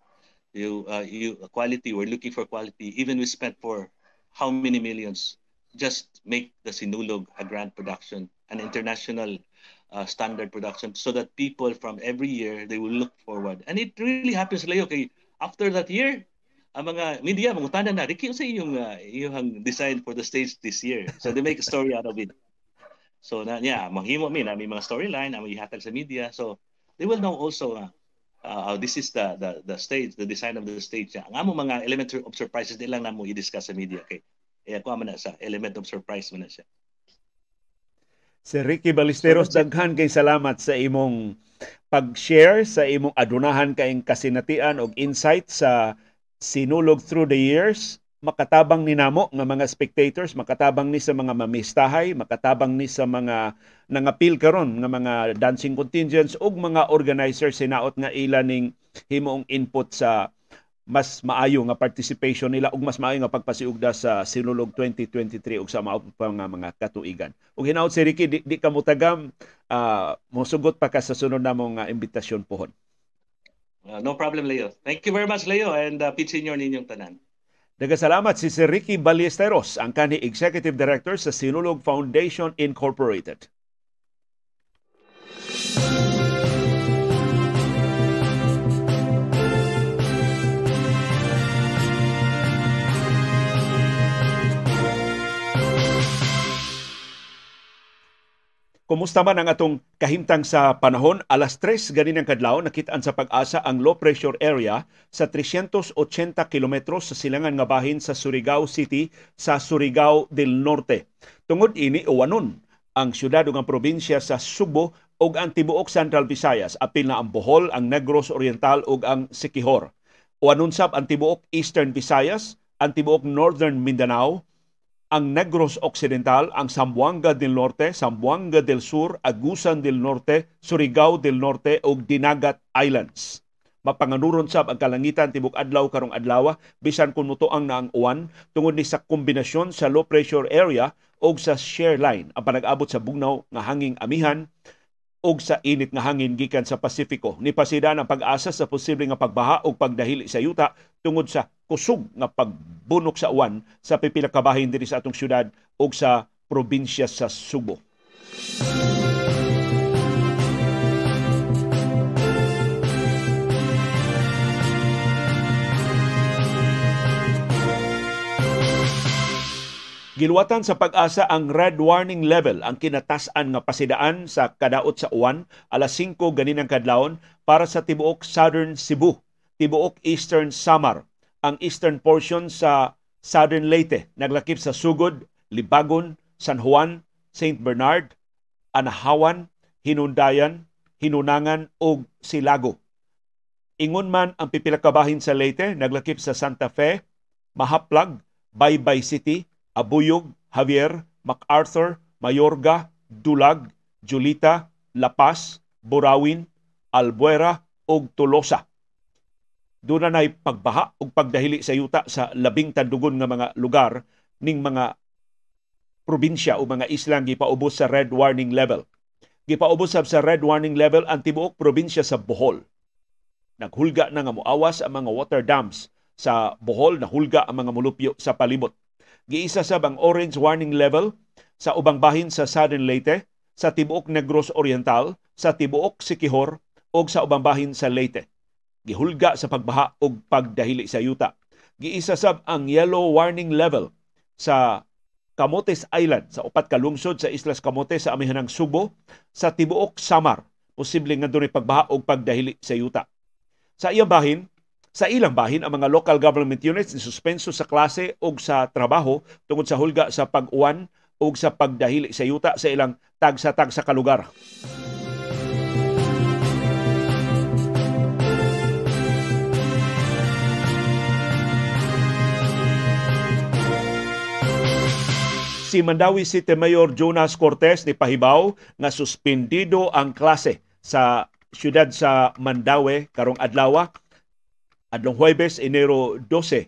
You uh, you quality we're looking for quality even we spent for how many millions? Just make the Sinulog a grand production, an international uh, standard production so that people from every year they will look forward. And it really happens like okay after that year ang mga media mangutanan na Ricky sa iyong uh, iyong design for the stage this year? So they make a story out of it so na yeah manghimo mi na may mga storyline ang ihatag sa media. So they will know also uh, uh, this is the the the stage the design of the stage. Ang amo mga element of surprises di lang namo i-discuss sa media kay eh ako man na sa element of surprise man na siya. Si Ricky Balisteros, daghan kay salamat sa imong pag-share sa imong adunahan kayong kasinatian og insight sa sinulog through the years makatabang ni namo nga mga spectators makatabang ni sa mga mamistahay makatabang ni sa mga nangapil karon nga mga dancing contingents ug mga organizers sinaot nga ila ning himoong input sa mas maayo nga participation nila ug mas maayo nga pagpasiugda sa Sinulog 2023 ug sa mao pa mga katuigan. Ug hinaut si Ricky di, di ka mutagam uh, mosugot pa ka sa sunod namong uh, imbitasyon pohon. Uh, no problem Leo. Thank you very much Leo and uh, pit senior ninyong tanan. Daga salamat si Sir Ricky Ballesteros, ang kani Executive Director sa Sinulog Foundation Incorporated. Kumusta man ang atong kahimtang sa panahon? Alas 3 ganin ang kadlaw nakitaan sa pag-asa ang low pressure area sa 380 kilometros sa silangan nga bahin sa Surigao City sa Surigao del Norte. Tungod ini uwanon ang syudad ug probinsya sa Subo ug ang tibuok Central Visayas apil na ang Bohol, ang Negros Oriental ug ang Siquijor. Uwanon sab ang tibuok Eastern Visayas, ang tibuok Northern Mindanao, ang Negros Occidental, ang Zamboanga del Norte, Zamboanga del Sur, Agusan del Norte, Surigao del Norte ug Dinagat Islands. Mapanganuron sab ang kalangitan tibok adlaw karong adlaw bisan kun mutuang na ang uwan tungod ni sa kombinasyon sa low pressure area ug sa shear line ang panag-abot sa bugnaw nga hanging amihan ug sa init nga hangin gikan sa Pasifiko. Ni pasida ang pag-asa sa posible nga pagbaha ug pagdahili sa yuta tungod sa kusog nga pagbunok sa uwan sa pipila ka bahin diri sa atong syudad ug sa probinsya sa Subo. Giluwatan sa pag-asa ang red warning level ang kinatasan nga pasidaan sa kadaot sa uwan alas 5 ganinang kadlawon para sa tibuok Southern Cebu, tibuok Eastern Samar, ang eastern portion sa Southern Leyte, naglakip sa Sugod, Libagon, San Juan, St. Bernard, Anahawan, Hinundayan, Hinunangan ug Silago. Ingon man ang pipila kabahin sa Leyte, naglakip sa Santa Fe, Mahaplag, Baybay City, Abuyog, Javier, MacArthur, Mayorga, Dulag, Julita, La Paz, Burawin, Albuera ug Tolosa. Doon na pagbaha ug pagdahili sa yuta sa labing tandugon nga mga lugar ning mga probinsya o mga islang gipaubos sa red warning level. Gipaubos sab sa red warning level ang tibuok probinsya sa Bohol. Naghulga na nga moawas ang mga water dams sa Bohol, nahulga ang mga mulupyo sa palibot Giisa sab ang orange warning level sa ubang bahin sa Southern Leyte, sa tibuok Negros Oriental, sa tibuok Siquijor o sa ubang bahin sa Leyte. Gihulga sa pagbaha o pagdahili sa yuta. Giisa sab ang yellow warning level sa Camotes Island sa upat ka lungsod sa Islas Camotes sa amihanang Subo sa tibuok Samar posible nga dunay pagbaha o pagdahili sa yuta. Sa iyang bahin, sa ilang bahin ang mga local government units ni suspenso sa klase o sa trabaho tungod sa hulga sa pag-uwan o sa pagdahili sa yuta sa ilang tag-sa-tag sa kalugar. si Mandawi City Mayor Jonas Cortez ni pahibaw nga suspendido ang klase sa siyudad sa Mandawi karong adlaw adlong Huwebes Enero 12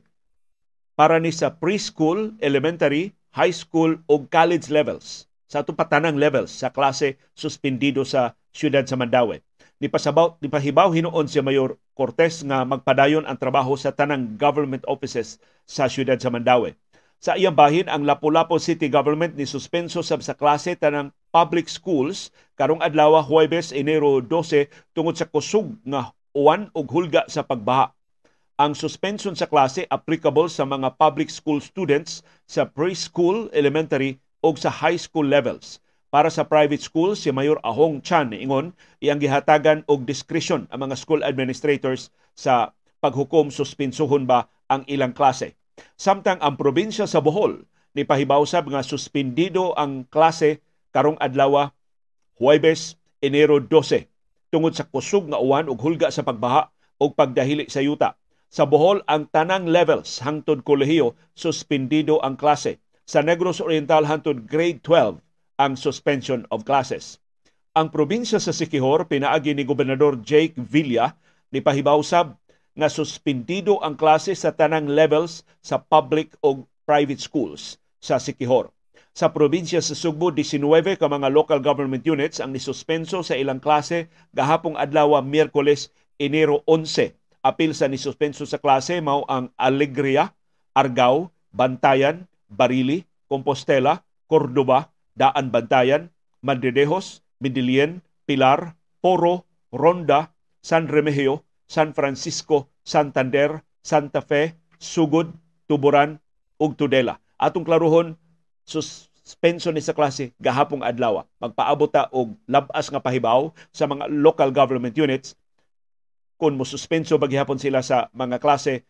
para ni sa preschool, elementary, high school o college levels sa atong patanang levels sa klase suspendido sa siyudad sa Mandawi. Ni pasabaw ni pahibaw hinuon si Mayor Cortez nga magpadayon ang trabaho sa tanang government offices sa siyudad sa Mandawi. Sa iyang bahin, ang Lapu-Lapu City Government ni suspenso sab sa klase tanang public schools karong adlaw Huwebes Enero 12 tungod sa kusog nga uwan ug hulga sa pagbaha. Ang suspension sa klase applicable sa mga public school students sa preschool, elementary ug sa high school levels. Para sa private schools, si Mayor Ahong Chan ingon iyang gihatagan og discretion ang mga school administrators sa paghukom suspensuhon ba ang ilang klase. Samtang ang probinsya sa Bohol ni pahibawsab nga suspendido ang klase karong adlaw Huwebes Enero 12 tungod sa kusog nga uwan ug hulga sa pagbaha ug pagdahili sa yuta. Sa Bohol ang tanang levels hangtod kolehiyo suspendido ang klase. Sa Negros Oriental hangtod grade 12 ang suspension of classes. Ang probinsya sa Sikihor pinaagi ni Gobernador Jake Villa ni pahibawsab nga suspendido ang klase sa tanang levels sa public o private schools sa Sikihor. Sa probinsya sa Sugbo, 19 ka mga local government units ang nisuspenso sa ilang klase gahapong adlaw Miyerkules, Enero 11. Apil sa nisuspenso sa klase mao ang Alegria, Argao, Bantayan, Barili, Compostela, Cordoba, Daan Bantayan, Madridejos, Midilien, Pilar, Poro, Ronda, San Remigio, San Francisco, Santander, Santa Fe, Sugod, Tuburan ug Tudela. Atong klaruhon suspension ni sa klase gahapong adlaw. Magpaabot ta og labas nga pahibaw sa mga local government units kung mo suspenso baghihapon sila sa mga klase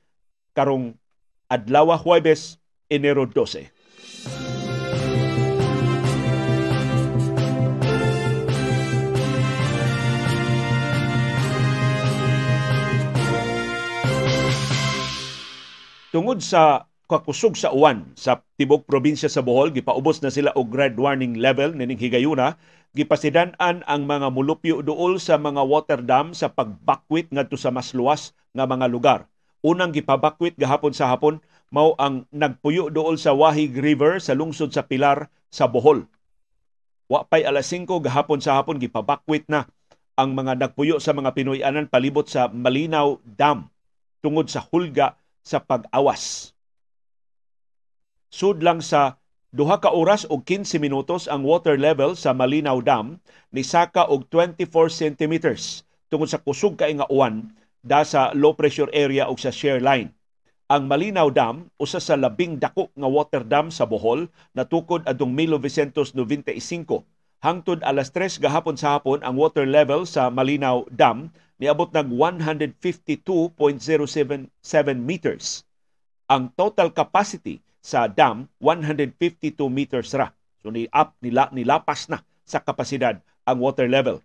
karong adlaw Huwebes, Enero 12. Tungod sa kakusog sa uwan sa tibok probinsya sa Bohol, gipaubos na sila og red warning level nining higayuna, gipasidan-an ang mga mulupyo duol sa mga water dam sa pagbakwit ngadto sa mas luwas nga mga lugar. Unang gipabakwit gahapon sa hapon mao ang nagpuyo duol sa Wahig River sa lungsod sa Pilar sa Bohol. Wa pay alas 5 gahapon sa hapon gipabakwit na ang mga nagpuyo sa mga Pinoy-anan palibot sa Malinaw Dam tungod sa hulga sa pag-awas. Sud lang sa duha ka oras o 15 minutos ang water level sa Malinaw Dam ni saka og 24 centimeters tungod sa kusog kay nga uwan da sa low pressure area o sa shear line. Ang Malinaw Dam usa sa labing dako nga water dam sa Bohol natukod adtong 1995 hangtod alas 3 gahapon sa hapon ang water level sa Malinaw Dam niabot nag 152.077 meters. Ang total capacity sa dam 152 meters ra. So ni up nila nilapas na sa kapasidad ang water level.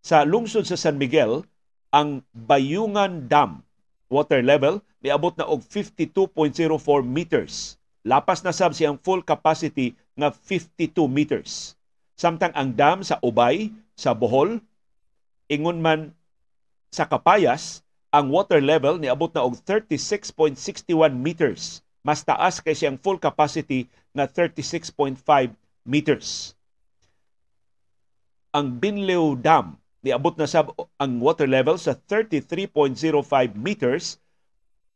Sa lungsod sa San Miguel, ang Bayungan Dam water level niabot na og 52.04 meters. Lapas na sab siyang full capacity nga 52 meters. Samtang ang dam sa Ubay, sa Bohol, ingon man sa Kapayas, ang water level ni abot na og 36.61 meters. Mas taas kay siyang full capacity na 36.5 meters. Ang Binleo Dam ni abot na sab ang water level sa 33.05 meters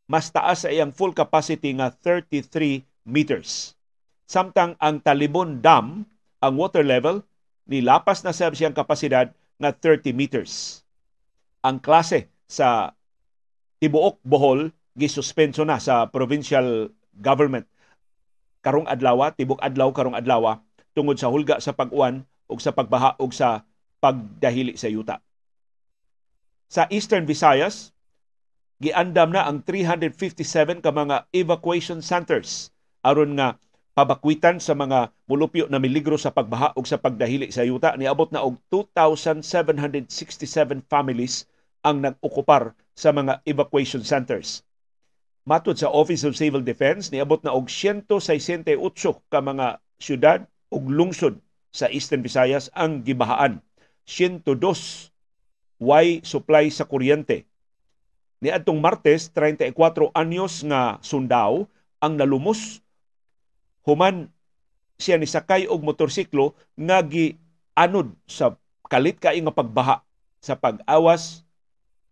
mas taas sa iyang full capacity nga 33 meters. Samtang ang Talibon Dam, ang water level, nilapas na sab siyang kapasidad nga 30 meters. Ang klase sa tibuok Bohol gisuspenso na sa provincial government karong adlaw, tibok adlaw karong adlaw tungod sa hulga sa pag-uwan ug sa pagbaha ug sa pagdahili sa yuta. Sa Eastern Visayas, giandam na ang 357 ka mga evacuation centers aron nga pabakwitan sa mga mulupyo na miligro sa pagbaha ug sa pagdahili sa yuta niabot na og 2767 families ang nag-okupar sa mga evacuation centers. Matod sa Office of Civil Defense, niabot na og 168 ka mga syudad ug lungsod sa Eastern Visayas ang gibahaan. 102 way supply sa kuryente. Niadtong Martes, 34 anyos nga sundao ang nalumos human siya ni sakay og motorsiklo nga gianod sa kalit kay nga pagbaha sa pag-awas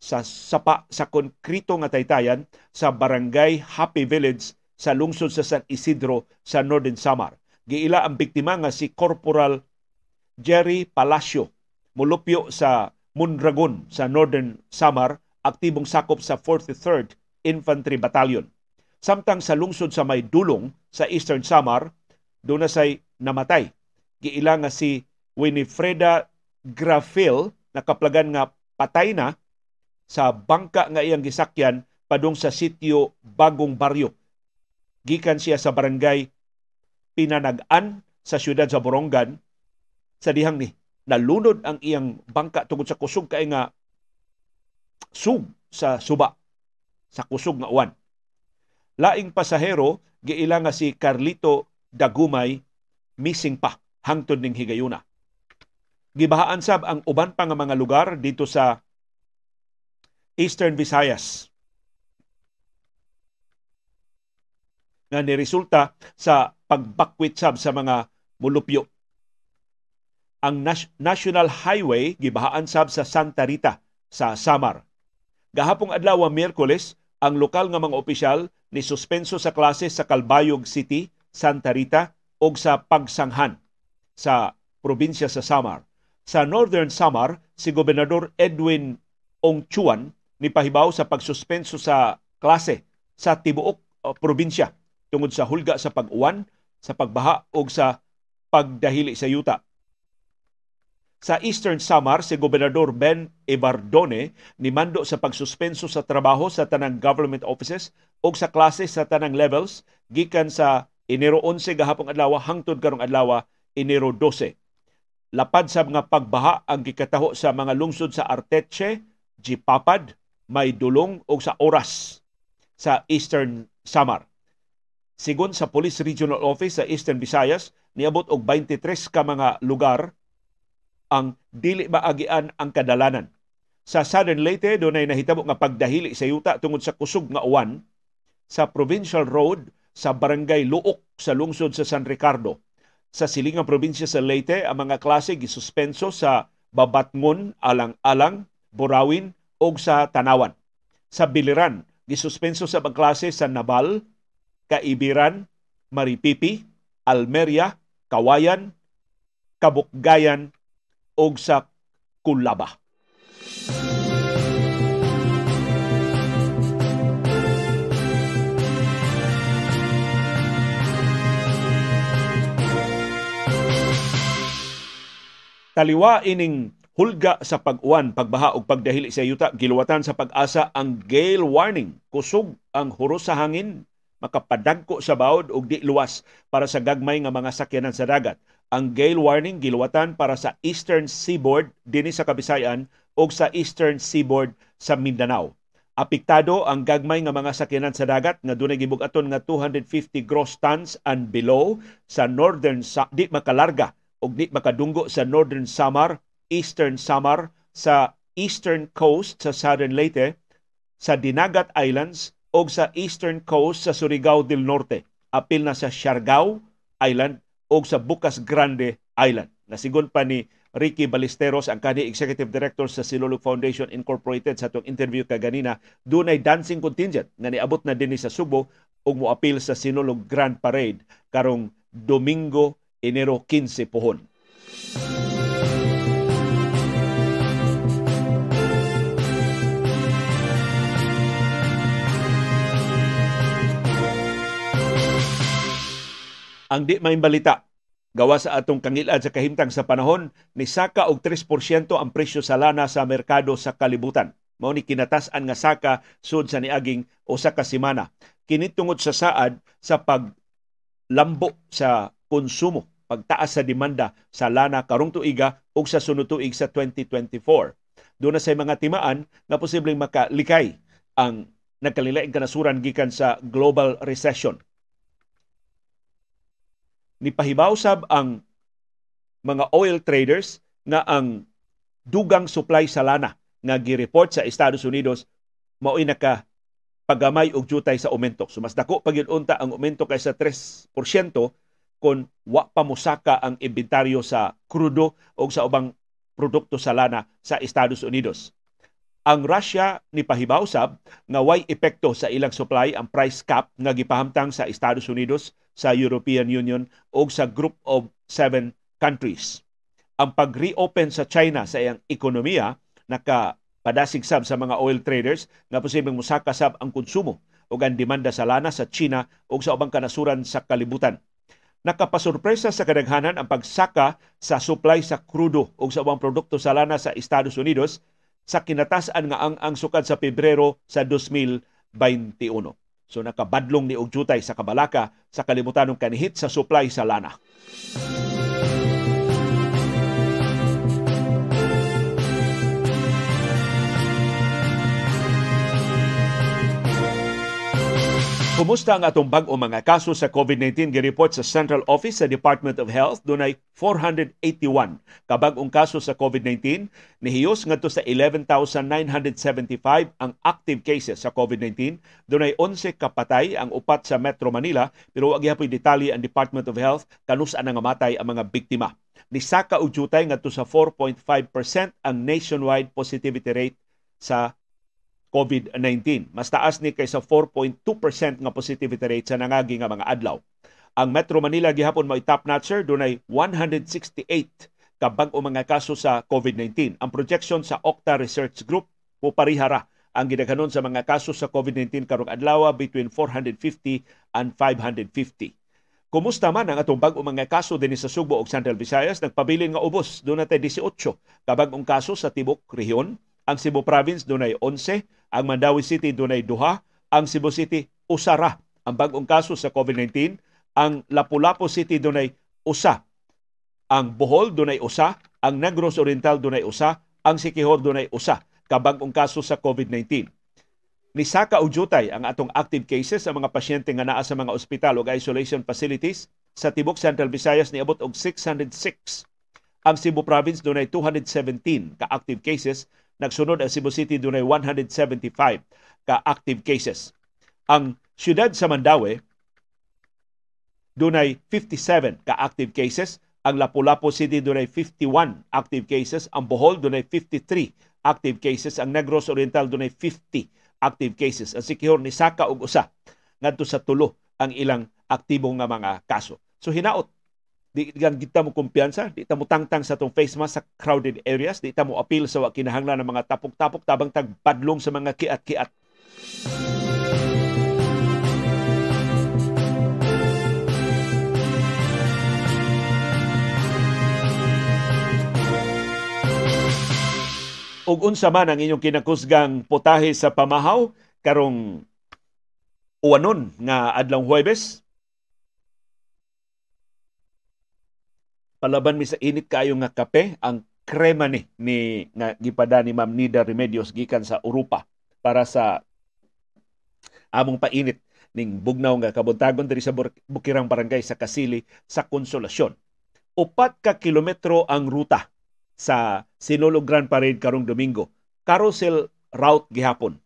sa sapa sa konkrito nga taytayan sa barangay Happy Village sa lungsod sa San Isidro sa Northern Samar. Giila ang biktima nga si Corporal Jerry Palacio mulupyo sa Mundragon sa Northern Samar aktibong sakop sa 43rd Infantry Battalion. Samtang sa lungsod sa may dulong sa Eastern Samar, doon na say namatay. Giila nga si Winifreda Grafil nakaplagan nga patay na sa bangka nga iyang gisakyan padung sa sitio Bagong Baryo. Gikan siya sa barangay Pinanag-an sa siyudad sa Borongan sa dihang ni nalunod ang iyang bangka tungod sa kusog kay nga sug sa suba sa kusog nga uwan. Laing pasahero giila nga si Carlito Dagumay missing pa hangtod ning higayuna. Gibahaan sab ang uban pa nga mga lugar dito sa Eastern Visayas nga niresulta sa pagbakwit sab sa mga mulupyo. Ang National Highway gibahaan sab sa Santa Rita sa Samar. Gahapong adlaw Miyerkules, ang lokal nga mga opisyal ni suspenso sa klase sa Calbayog City, Santa Rita o sa Pagsanghan sa probinsya sa Samar. Sa Northern Samar, si Gobernador Edwin Ongchuan ni pahibaw sa pagsuspenso sa klase sa tibuok uh, probinsya tungod sa hulga sa pag-uwan, sa pagbaha o sa pagdahili sa yuta. Sa Eastern Samar, si Gobernador Ben Ibardone nimando sa pagsuspenso sa trabaho sa tanang government offices o sa klase sa tanang levels gikan sa Enero 11 gahapon adlaw hangtod karong adlaw Enero 12. Lapad sa mga pagbaha ang gikataho sa mga lungsod sa Arteche, Jipapad, may dulong o sa oras sa Eastern Samar. Sigon sa Police Regional Office sa Eastern Visayas, niabot og 23 ka mga lugar ang dili maagian ang kadalanan. Sa Southern Leyte, doon ay nahitabo nga pagdahili sa yuta tungod sa kusog nga uwan sa Provincial Road sa Barangay Luok sa lungsod sa San Ricardo. Sa silingang probinsya sa Leyte, ang mga klase gisuspenso sa Babatngon, Alang-Alang, Burawin o sa Tanawan. Sa Biliran, gisuspenso sa mga klase sa Nabal, Kaibiran, Maripipi, Almeria, Kawayan, Kabukgayan o sa Kulaba. Taliwa ining hulga sa pag-uwan, pagbaha ug pagdahili sa yuta giluwatan sa pag-asa ang gale warning. Kusog ang huros sa hangin, makapadagko sa bawod ug di luwas para sa gagmay nga mga sakyanan sa dagat ang gale warning giluwatan para sa Eastern Seaboard dinhi sa Kabisayan o sa Eastern Seaboard sa Mindanao. Apektado ang gagmay nga mga sakyanan sa dagat nga dunay gibug-aton nga 250 gross tons and below sa northern sa di makalarga ug di makadunggo sa northern Samar, eastern Samar sa eastern coast sa southern Leyte, sa Dinagat Islands o sa eastern coast sa Surigao del Norte. Apil na sa Siargao Island o sa Bukas Grande Island. Nasigon pa ni Ricky Ballesteros, ang kani Executive Director sa Silulog Foundation Incorporated sa itong interview kaganina, dunay dancing contingent nga niabot na din sa Subo ug moapil sa Sinulog Grand Parade karong Domingo, Enero 15 pohon. Ang di may balita gawa sa atong kangilad sa kahimtang sa panahon ni saka og 3% ang presyo sa lana sa merkado sa kalibutan. Mao ni kinatasan nga saka sud sa niaging usa ka semana. Kini tungod sa saad sa paglambo sa konsumo, pagtaas sa demanda sa lana karong tuiga ug sa sunod tuig sa 2024. Doon na sa mga timaan nga posibleng makalikay ang nagkalilaing kanasuran gikan sa global recession nipahibaw sab ang mga oil traders nga ang dugang supply sa lana nga gi-report sa Estados Unidos mao'y naka pagamay og jutay sa aumento. So mas dako pag unta ang aumento kaysa 3% kung wa pa musaka ang inventaryo sa krudo o sa ubang produkto sa lana sa Estados Unidos. Ang Russia ni pahibaw sab nga way epekto sa ilang supply ang price cap nga gipahamtang sa Estados Unidos sa European Union o sa Group of Seven Countries. Ang pag-reopen sa China sa iyang ekonomiya naka padasig sab sa mga oil traders nga posibleng musaka sab ang konsumo ug ang demanda sa lana sa China ug sa ubang kanasuran sa kalibutan. Nakapasurpresa sa kadaghanan ang pagsaka sa supply sa krudo ug sa ubang produkto sa lana sa Estados Unidos sa kinatasan nga ang ang sukad sa Pebrero sa 2021. So nakabadlong ni og jutay sa kabalaka sa kalibutanong kanihit sa supply sa lana. Kumusta ang atong bag-o mga kaso sa COVID-19 gireport sa Central Office sa Department of Health dunay 481 ka bag-ong kaso sa COVID-19 nihiyos ngadto sa 11,975 ang active cases sa COVID-19 dunay 11 kapatay ang upat sa Metro Manila. Pero wa gyapon detalye ang Department of Health. Kanusa na nga matay ang mga biktima. Ni saka og jutay ngadto sa 4.5% ang nationwide positivity rate sa COVID-19. Mas taas ni kaysa 4.2% nga positivity rate sa nangagi nga mga adlaw. Ang Metro Manila gihapon may top notcher dunay 168 ka bag-o mga kaso sa COVID-19. Ang projection sa Octa Research Group mo parihara ang gidaghanon sa mga kaso sa COVID-19 karong adlaw between 450 and 550. Kumusta man ang atong bag-o mga kaso dinhi sa Subo ug Central Visayas nagpabilin nga ubos do natay 18 ka bag-ong kaso sa tibok rehiyon. Ang Cebu Province dunay 11, ang Mandawi City dunay duha, ang Cebu City usara ang bag-ong kaso sa COVID-19, ang Lapu-Lapu City dunay usa, ang Bohol dunay usa, ang Negros Oriental dunay usa, ang Sikihor dunay usa. Kabag-ong kaso sa COVID-19. Nisaka og jutay ang atong active cases sa mga pasyente nga naa sa mga ospital ug isolation facilities sa tibok Central Visayas niabot og 606. Ang Cebu Province dunay 217 ka active cases Nagsunod ang Cebu City dunay 175 ka active cases. Ang siyudad sa Mandawi dunay 57 ka active cases. Ang Lapu-Lapu City dunay 51 active cases. Ang Bohol dunay 53 active cases. Ang Negros Oriental dunay 50 active cases. Ang Sikihor ni Saka og usa ngadto sa tulo ang ilang aktibo nga mga kaso. So hinaot di gan kita mo kumpiyansa, di ta mo tangtang sa tong face mask sa crowded areas, di ta mo appeal sa wa kinahanglan ng mga tapok-tapok tabang tagpadlong sa mga kiat-kiat. ug unsa man ang inyong kinakusgang putahe sa pamahaw karong uwanon nga adlaw Huwebes palaban mi sa init kayo nga kape ang krema ni ni nga gipada ni Ma'am Nida Remedios gikan sa Europa para sa among painit ning bugnaw nga kabuntagon diri sa Bukirang Barangay sa Kasili sa Konsolasyon. Upat ka kilometro ang ruta sa Sinulog Grand Parade karong Domingo. Carousel route gihapon.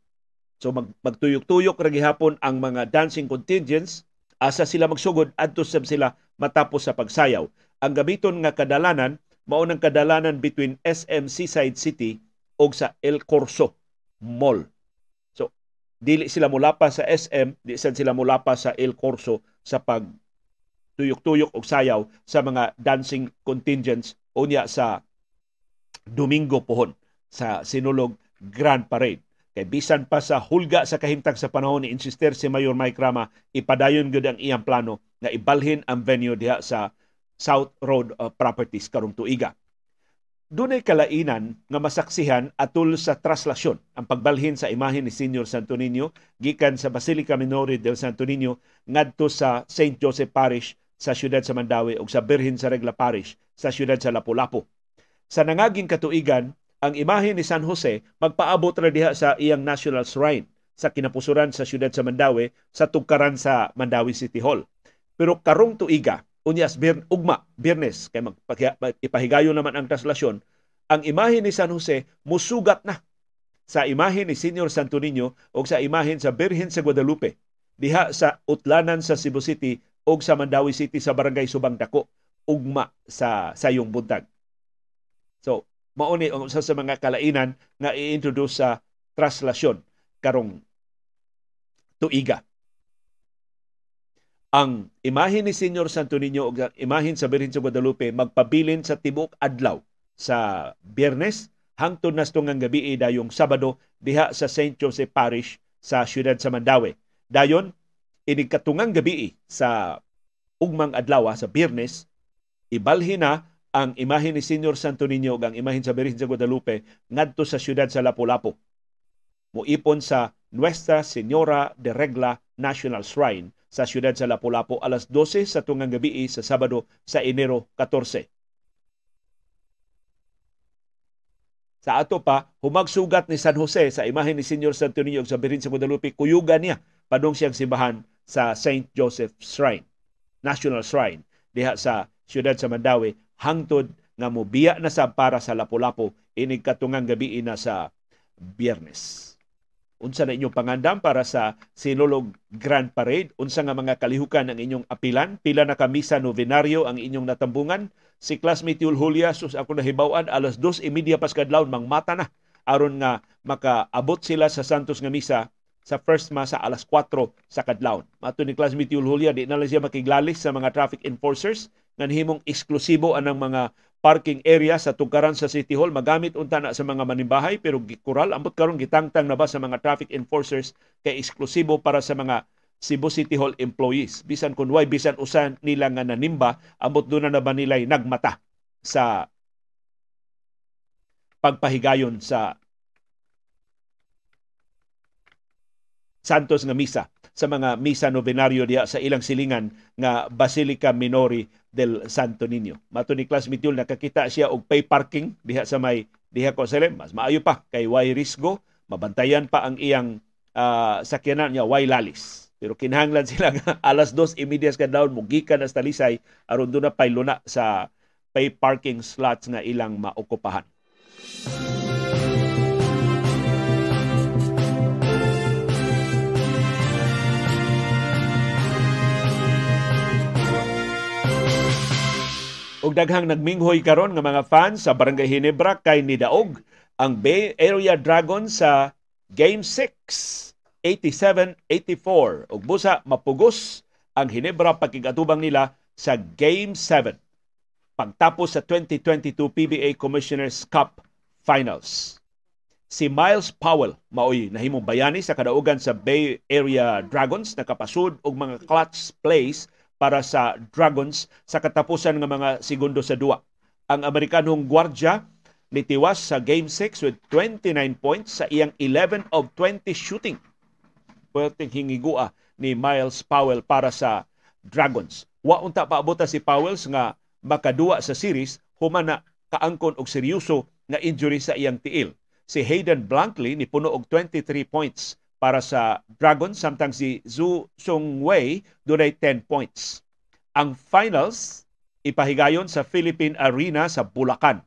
So mag, magtuyok-tuyok ra gihapon ang mga dancing contingents asa sila magsugod adto sila matapos sa pagsayaw ang gamiton nga kadalanan mao nang kadalanan between SM Seaside City og sa El Corso Mall. So dili sila mulapa sa SM, di sad sila mulapa sa El Corso sa pag tuyok-tuyok og sayaw sa mga dancing contingents unya sa Domingo pohon sa Sinulog Grand Parade. Kay bisan pa sa hulga sa kahimtang sa panahon ni insister si Mayor Mike Rama, ipadayon gud ang iyang plano nga ibalhin ang venue diha sa South Road uh, Properties karong tuiga. Dunay kalainan nga masaksihan atul sa traslasyon ang pagbalhin sa imahe ni Senior Santo Niño gikan sa Basilica Minore del Santo Niño ngadto sa St. Joseph Parish sa siyudad sa Mandawi ug sa Birhen sa Regla Parish sa siyudad sa Lapu-Lapu. Sa nangaging katuigan, ang imahe ni San Jose magpaabot ra diha sa iyang National Shrine sa kinapusuran sa siyudad sa Mandawi sa tugkaran sa Mandawi City Hall. Pero karong tuiga, unyas bir, ugma, Biyernes, kay ipahigayon naman ang traslasyon, ang imahe ni San Jose musugat na sa imahe ni Senior Santo Niño o sa imahe sa Birhen sa Guadalupe diha sa Utlanan sa Cebu City o sa Mandawi City sa Barangay Subang Dako ugma sa sayong buntag. So, mao ni sa, sa mga kalainan nga i-introduce sa traslasyon karong tuiga. Ang imahin ni Senyor Santo Niño ug imahin sa Birhen sa Guadalupe magpabilin sa tibok adlaw sa Biyernes hangtod na tungang gabi dayong Sabado diha sa St. Joseph Parish sa siyudad sa Mandawi. Dayon inig katungang gabi sa ugmang adlaw sa Biyernes ibalhin na ang imahe ni Senyor Santo Niño ug ang imahin sa Birhen sa Guadalupe ngadto sa siyudad sa Lapu-Lapu. Muipon sa Nuestra Señora de Regla National Shrine sa siyudad sa Lapu-Lapu alas 12 sa tungang gabi sa Sabado sa Enero 14. Sa ato pa, humagsugat ni San Jose sa imahe ni Senyor Santo Niño sa Birhen sa Guadalupe, kuyugan niya padung siyang simbahan sa St. Joseph Shrine, National Shrine, diha sa siyudad sa Mandawi hangtod nga mobiya na sa para sa Lapu-Lapu inig katungang gabi na sa Biyernes. Unsa na inyong pangandam para sa Sinulog Grand Parade? Unsa nga mga kalihukan ang inyong apilan? Pila na kamisa novenaryo ang inyong natambungan? Si classmate Yul Julia, sus ako nahibawan, alas 2.30 pas kadlawon, mangmata na. aron nga makaabot sila sa Santos nga misa sa first masa alas 4 sa kadlawon. Mato ni classmate Yul Julia, di na lang siya makiglalis sa mga traffic enforcers nga himong eksklusibo anang mga parking area sa tugaran sa City Hall. Magamit unta na sa mga manimbahay pero gikural ambot karon gitangtang na ba sa mga traffic enforcers kay eksklusibo para sa mga Cebu City Hall employees? Bisan kun why bisan usan nila nga nanimba ambot do na ba nila nagmata sa pagpahigayon sa Santos nga misa sa mga misa novenaryo diya sa ilang silingan nga Basilica Minori del Santo Niño. Mato ni Class Mityul nakakita siya og pay parking diha sa may diha ko sa mas maayo pa kay way risgo, mabantayan pa ang iyang uh, sakyanan niya way lalis. Pero kinahanglan sila nga alas 2:30 ka daw mugikan na Talisay aron do na pay luna sa pay parking slots nga ilang maokupahan. Ug daghang nagminghoy karon nga mga fans sa Barangay Hinebra kay nidaog ang Bay Area Dragons sa Game 6 87-84 ug busa mapugos ang Hinebra pagkigatubang nila sa Game 7 pagtapos sa 2022 PBA Commissioners Cup Finals. Si Miles Powell maoy nahimong bayani sa kadaugan sa Bay Area Dragons nakapasud og mga clutch plays para sa Dragons sa katapusan ng mga segundo sa duwa. Ang Amerikanong gwardya nitiwas sa Game 6 with 29 points sa iyang 11 of 20 shooting. Pwedeng hingigua ni Miles Powell para sa Dragons. Wa unta paabota si Powell nga makaduwa sa series human na kaangkon og seryoso nga injury sa iyang tiil. Si Hayden Blankley ni puno og 23 points para sa Dragons samtang si Zhu Songwei dunay 10 points. Ang finals ipahigayon sa Philippine Arena sa Bulacan.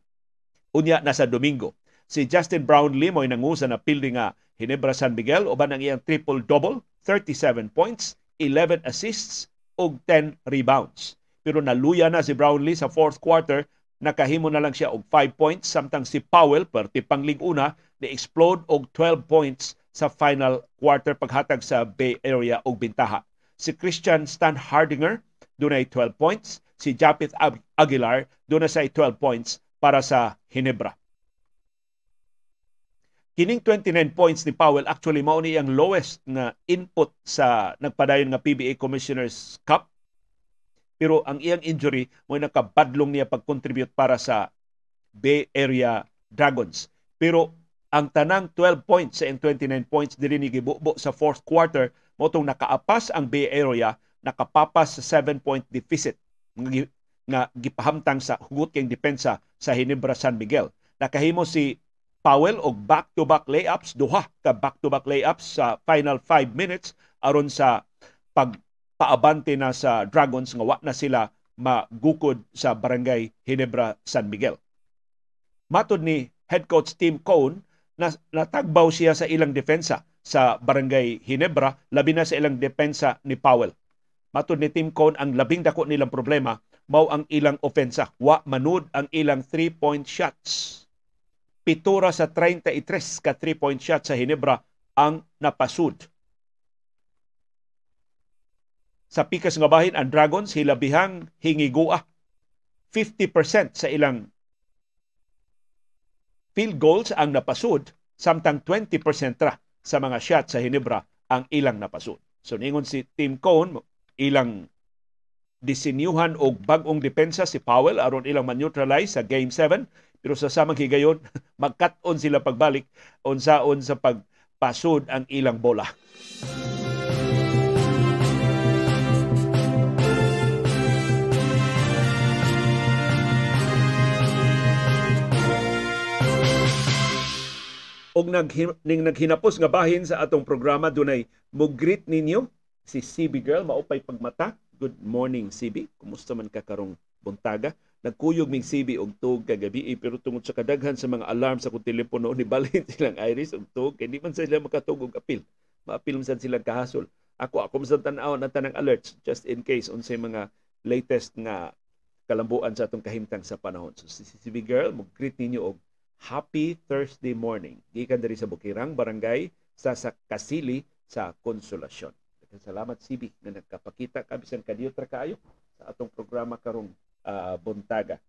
Unya na sa Domingo. Si Justin Brownlee mo'y nangusa na pildi nga Hinebra San Miguel uban ang iyang triple-double, 37 points, 11 assists ug 10 rebounds. Pero naluya na si Brownlee sa fourth quarter, nakahimo na lang siya og 5 points samtang si Powell perti pangling una ni explode og 12 points sa final quarter paghatag sa Bay Area og bintaha. Si Christian Stan Hardinger dunay 12 points, si Japith Aguilar dunay sa 12 points para sa Hinebra. Kining 29 points ni Powell actually mao ni ang lowest na input sa nagpadayon nga PBA Commissioners Cup. Pero ang iyang injury mo nakabadlong niya pag-contribute para sa Bay Area Dragons. Pero ang tanang 12 points sa 29 points dili ni gibubo sa fourth quarter mo tong nakaapas ang Bay Area nakapapas sa 7 point deficit nga gipahamtang sa hugot kang depensa sa Hinebra San Miguel. Nakahimo si Powell og back-to-back layups, duha ka back-to-back layups sa final 5 minutes aron sa pagpaabante na sa Dragons nga wa na sila magukod sa barangay Hinebra San Miguel. Matod ni head coach Tim Cone na natagbaw siya sa ilang depensa sa barangay Hinebra labi na sa ilang depensa ni Powell. Matod ni Tim Cone ang labing dako nilang problema mao ang ilang ofensa. Wa manud ang ilang three-point shots pitura sa 33 ka 3-point shot sa Hinebra ang napasud. Sa pikas nga bahin, ang Dragons hilabihang hingigua 50% sa ilang field goals ang napasud samtang 20% ra sa mga shot sa Hinebra ang ilang napasud. So ningon si Tim Cone ilang disinyuhan og bag-ong depensa si Powell aron ilang man-neutralize sa Game 7 pero sa samang higayon, magkat-on sila pagbalik unsaon sa pagpasod ang ilang bola. Og nag ning naghinapos nga bahin sa atong programa dunay mo greet ninyo si CB girl. Maupay pagmata. Good morning CB kumusta man ka karong buntaga? Nagkuyog ming CB og tug kagabi eh, pero tungod sa kadaghan sa mga alarm sa kung telepono ni balhin silang iris og tug. Kay di man sila makatug og apil. Maapil man silang kahasol. Ako ako man tan-aw na tanang alerts just in case unsay mga latest nga kalambuan sa atong kahimtang sa panahon. So si CB girl mo greet ninyo og happy Thursday morning gikan diri sa Bukirang barangay sa sa Kasili sa Konsolasyon salamat CB nga nagkapakita kabisan kadiyo tra sa atong programa karong uh, buntaga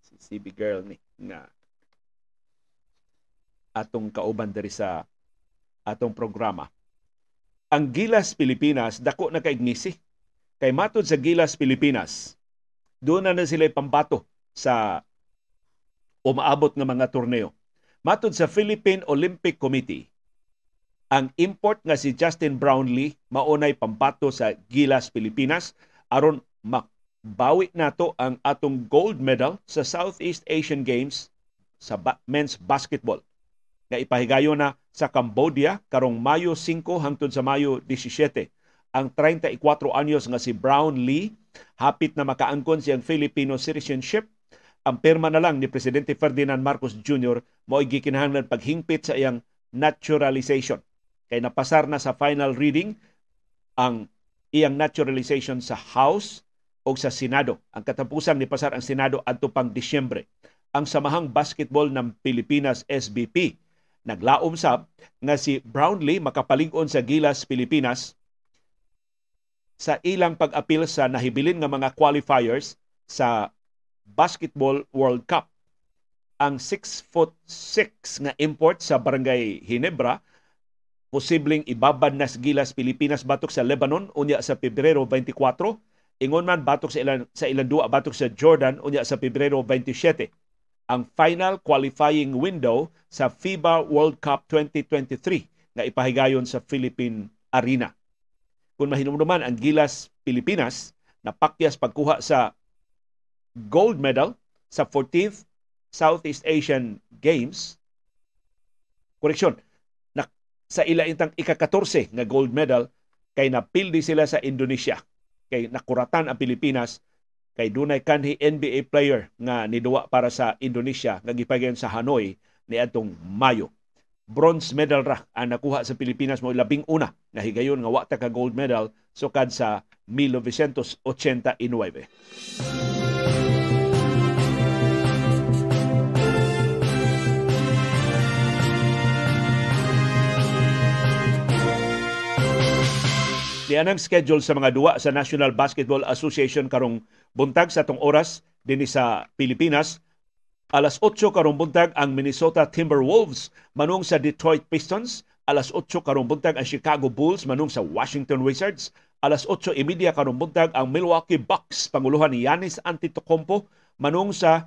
si CB girl ni nga atong kauban diri sa atong programa. Ang Gilas Pilipinas dako na kaignisi. Kay matod sa Gilas Pilipinas, doon na na sila pambato sa umaabot nga mga torneo. Matod sa Philippine Olympic Committee, ang import nga si Justin Brownlee maunay pambato sa Gilas Pilipinas aron mak bawi nato ang atong gold medal sa Southeast Asian Games sa men's basketball nga ipahigayon na sa Cambodia karong Mayo 5 hangtod sa Mayo 17. Ang 34 anyos nga si Brown Lee hapit na makaangkon siyang Filipino citizenship. Ang perma na lang ni Presidente Ferdinand Marcos Jr. mo gikinahanglan paghingpit sa iyang naturalization. Kay napasar na sa final reading ang iyang naturalization sa House o sa Senado. Ang katapusan ni pasar ang Senado adto pang Disyembre. Ang Samahang Basketball ng Pilipinas SBP naglaom sab nga si Brownlee makapalig-on sa Gilas Pilipinas sa ilang pag-apil sa nahibilin nga mga qualifiers sa Basketball World Cup. Ang 6 foot 6 nga import sa Barangay Hinebra posibleng ibabad na Gilas Pilipinas batok sa Lebanon unya sa Pebrero 24 Ingon man batok sa ilan sa ilan duwa batok sa Jordan unya sa Pebrero 27 ang final qualifying window sa FIBA World Cup 2023 nga ipahigayon sa Philippine Arena. Kung mahinumduman ang Gilas Pilipinas napakyas pagkuha sa gold medal sa 14th Southeast Asian Games. Koreksyon, na, sa ila intang ika-14 nga gold medal kay napildi sila sa Indonesia kay nakuratan ang Pilipinas kay dunay kanhi NBA player nga niduwa para sa Indonesia nga gipagayon sa Hanoi ni adtong Mayo. Bronze medal ra ang nakuha sa Pilipinas mo labing una nga higayon nga wa ta ka gold medal sukad sa 1989. Diyan ang schedule sa mga duwa sa National Basketball Association karong buntag sa tong oras dinhi sa Pilipinas. Alas 8 karong buntag ang Minnesota Timberwolves manung sa Detroit Pistons. Alas 8 karong buntag ang Chicago Bulls manung sa Washington Wizards. Alas 8 imedya karong buntag ang Milwaukee Bucks panguluhan ni Giannis Antetokounmpo manung sa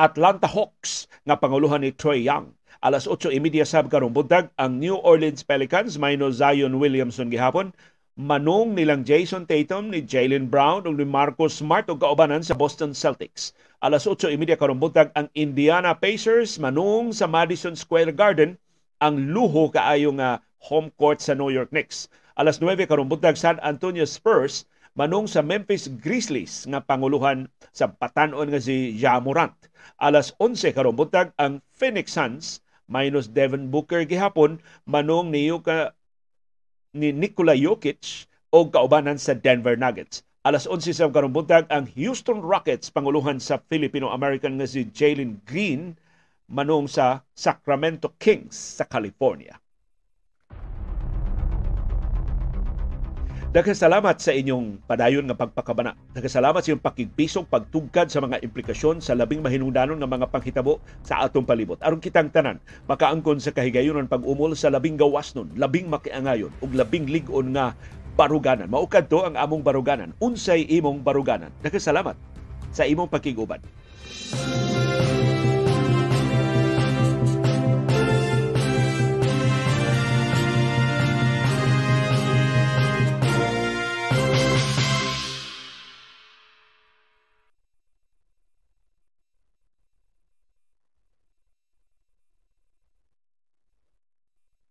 Atlanta Hawks nga panguluhan ni Troy Young. Alas 8.30 sab karong buntag ang New Orleans Pelicans mayno Zion Williamson gihapon manung nilang Jason Tatum ni Jalen Brown ug ni Marcus Smart ug kaubanan sa Boston Celtics. Alas 8.30 karong buntag ang Indiana Pacers manung sa Madison Square Garden ang luho kaayo nga home court sa New York Knicks. Alas 9 karong buntag San Antonio Spurs manung sa Memphis Grizzlies nga panguluhan sa patanon nga si Ja Morant. Alas 11 karong buntag ang Phoenix Suns minus Devin Booker gihapon manung niyo ka ni Nikola Jokic o kaubanan sa Denver Nuggets. Alas 11 sa karong ang Houston Rockets panguluhan sa Filipino-American nga si Jalen Green manung sa Sacramento Kings sa California. Nagkasalamat sa inyong padayon nga pagpakabana. Nagkasalamat sa inyong pakigbisog, pagtugkad sa mga implikasyon sa labing mahinungdanon nga mga panghitabo sa atong palibot. Aron kitang tanan, makaangkon sa kahigayonon pag-umol sa labing gawasnon, labing makiangayon, ug labing ligon nga baruganan. Maukad to ang among baruganan. Unsay imong baruganan. Nagkasalamat sa imong pakiguban. Música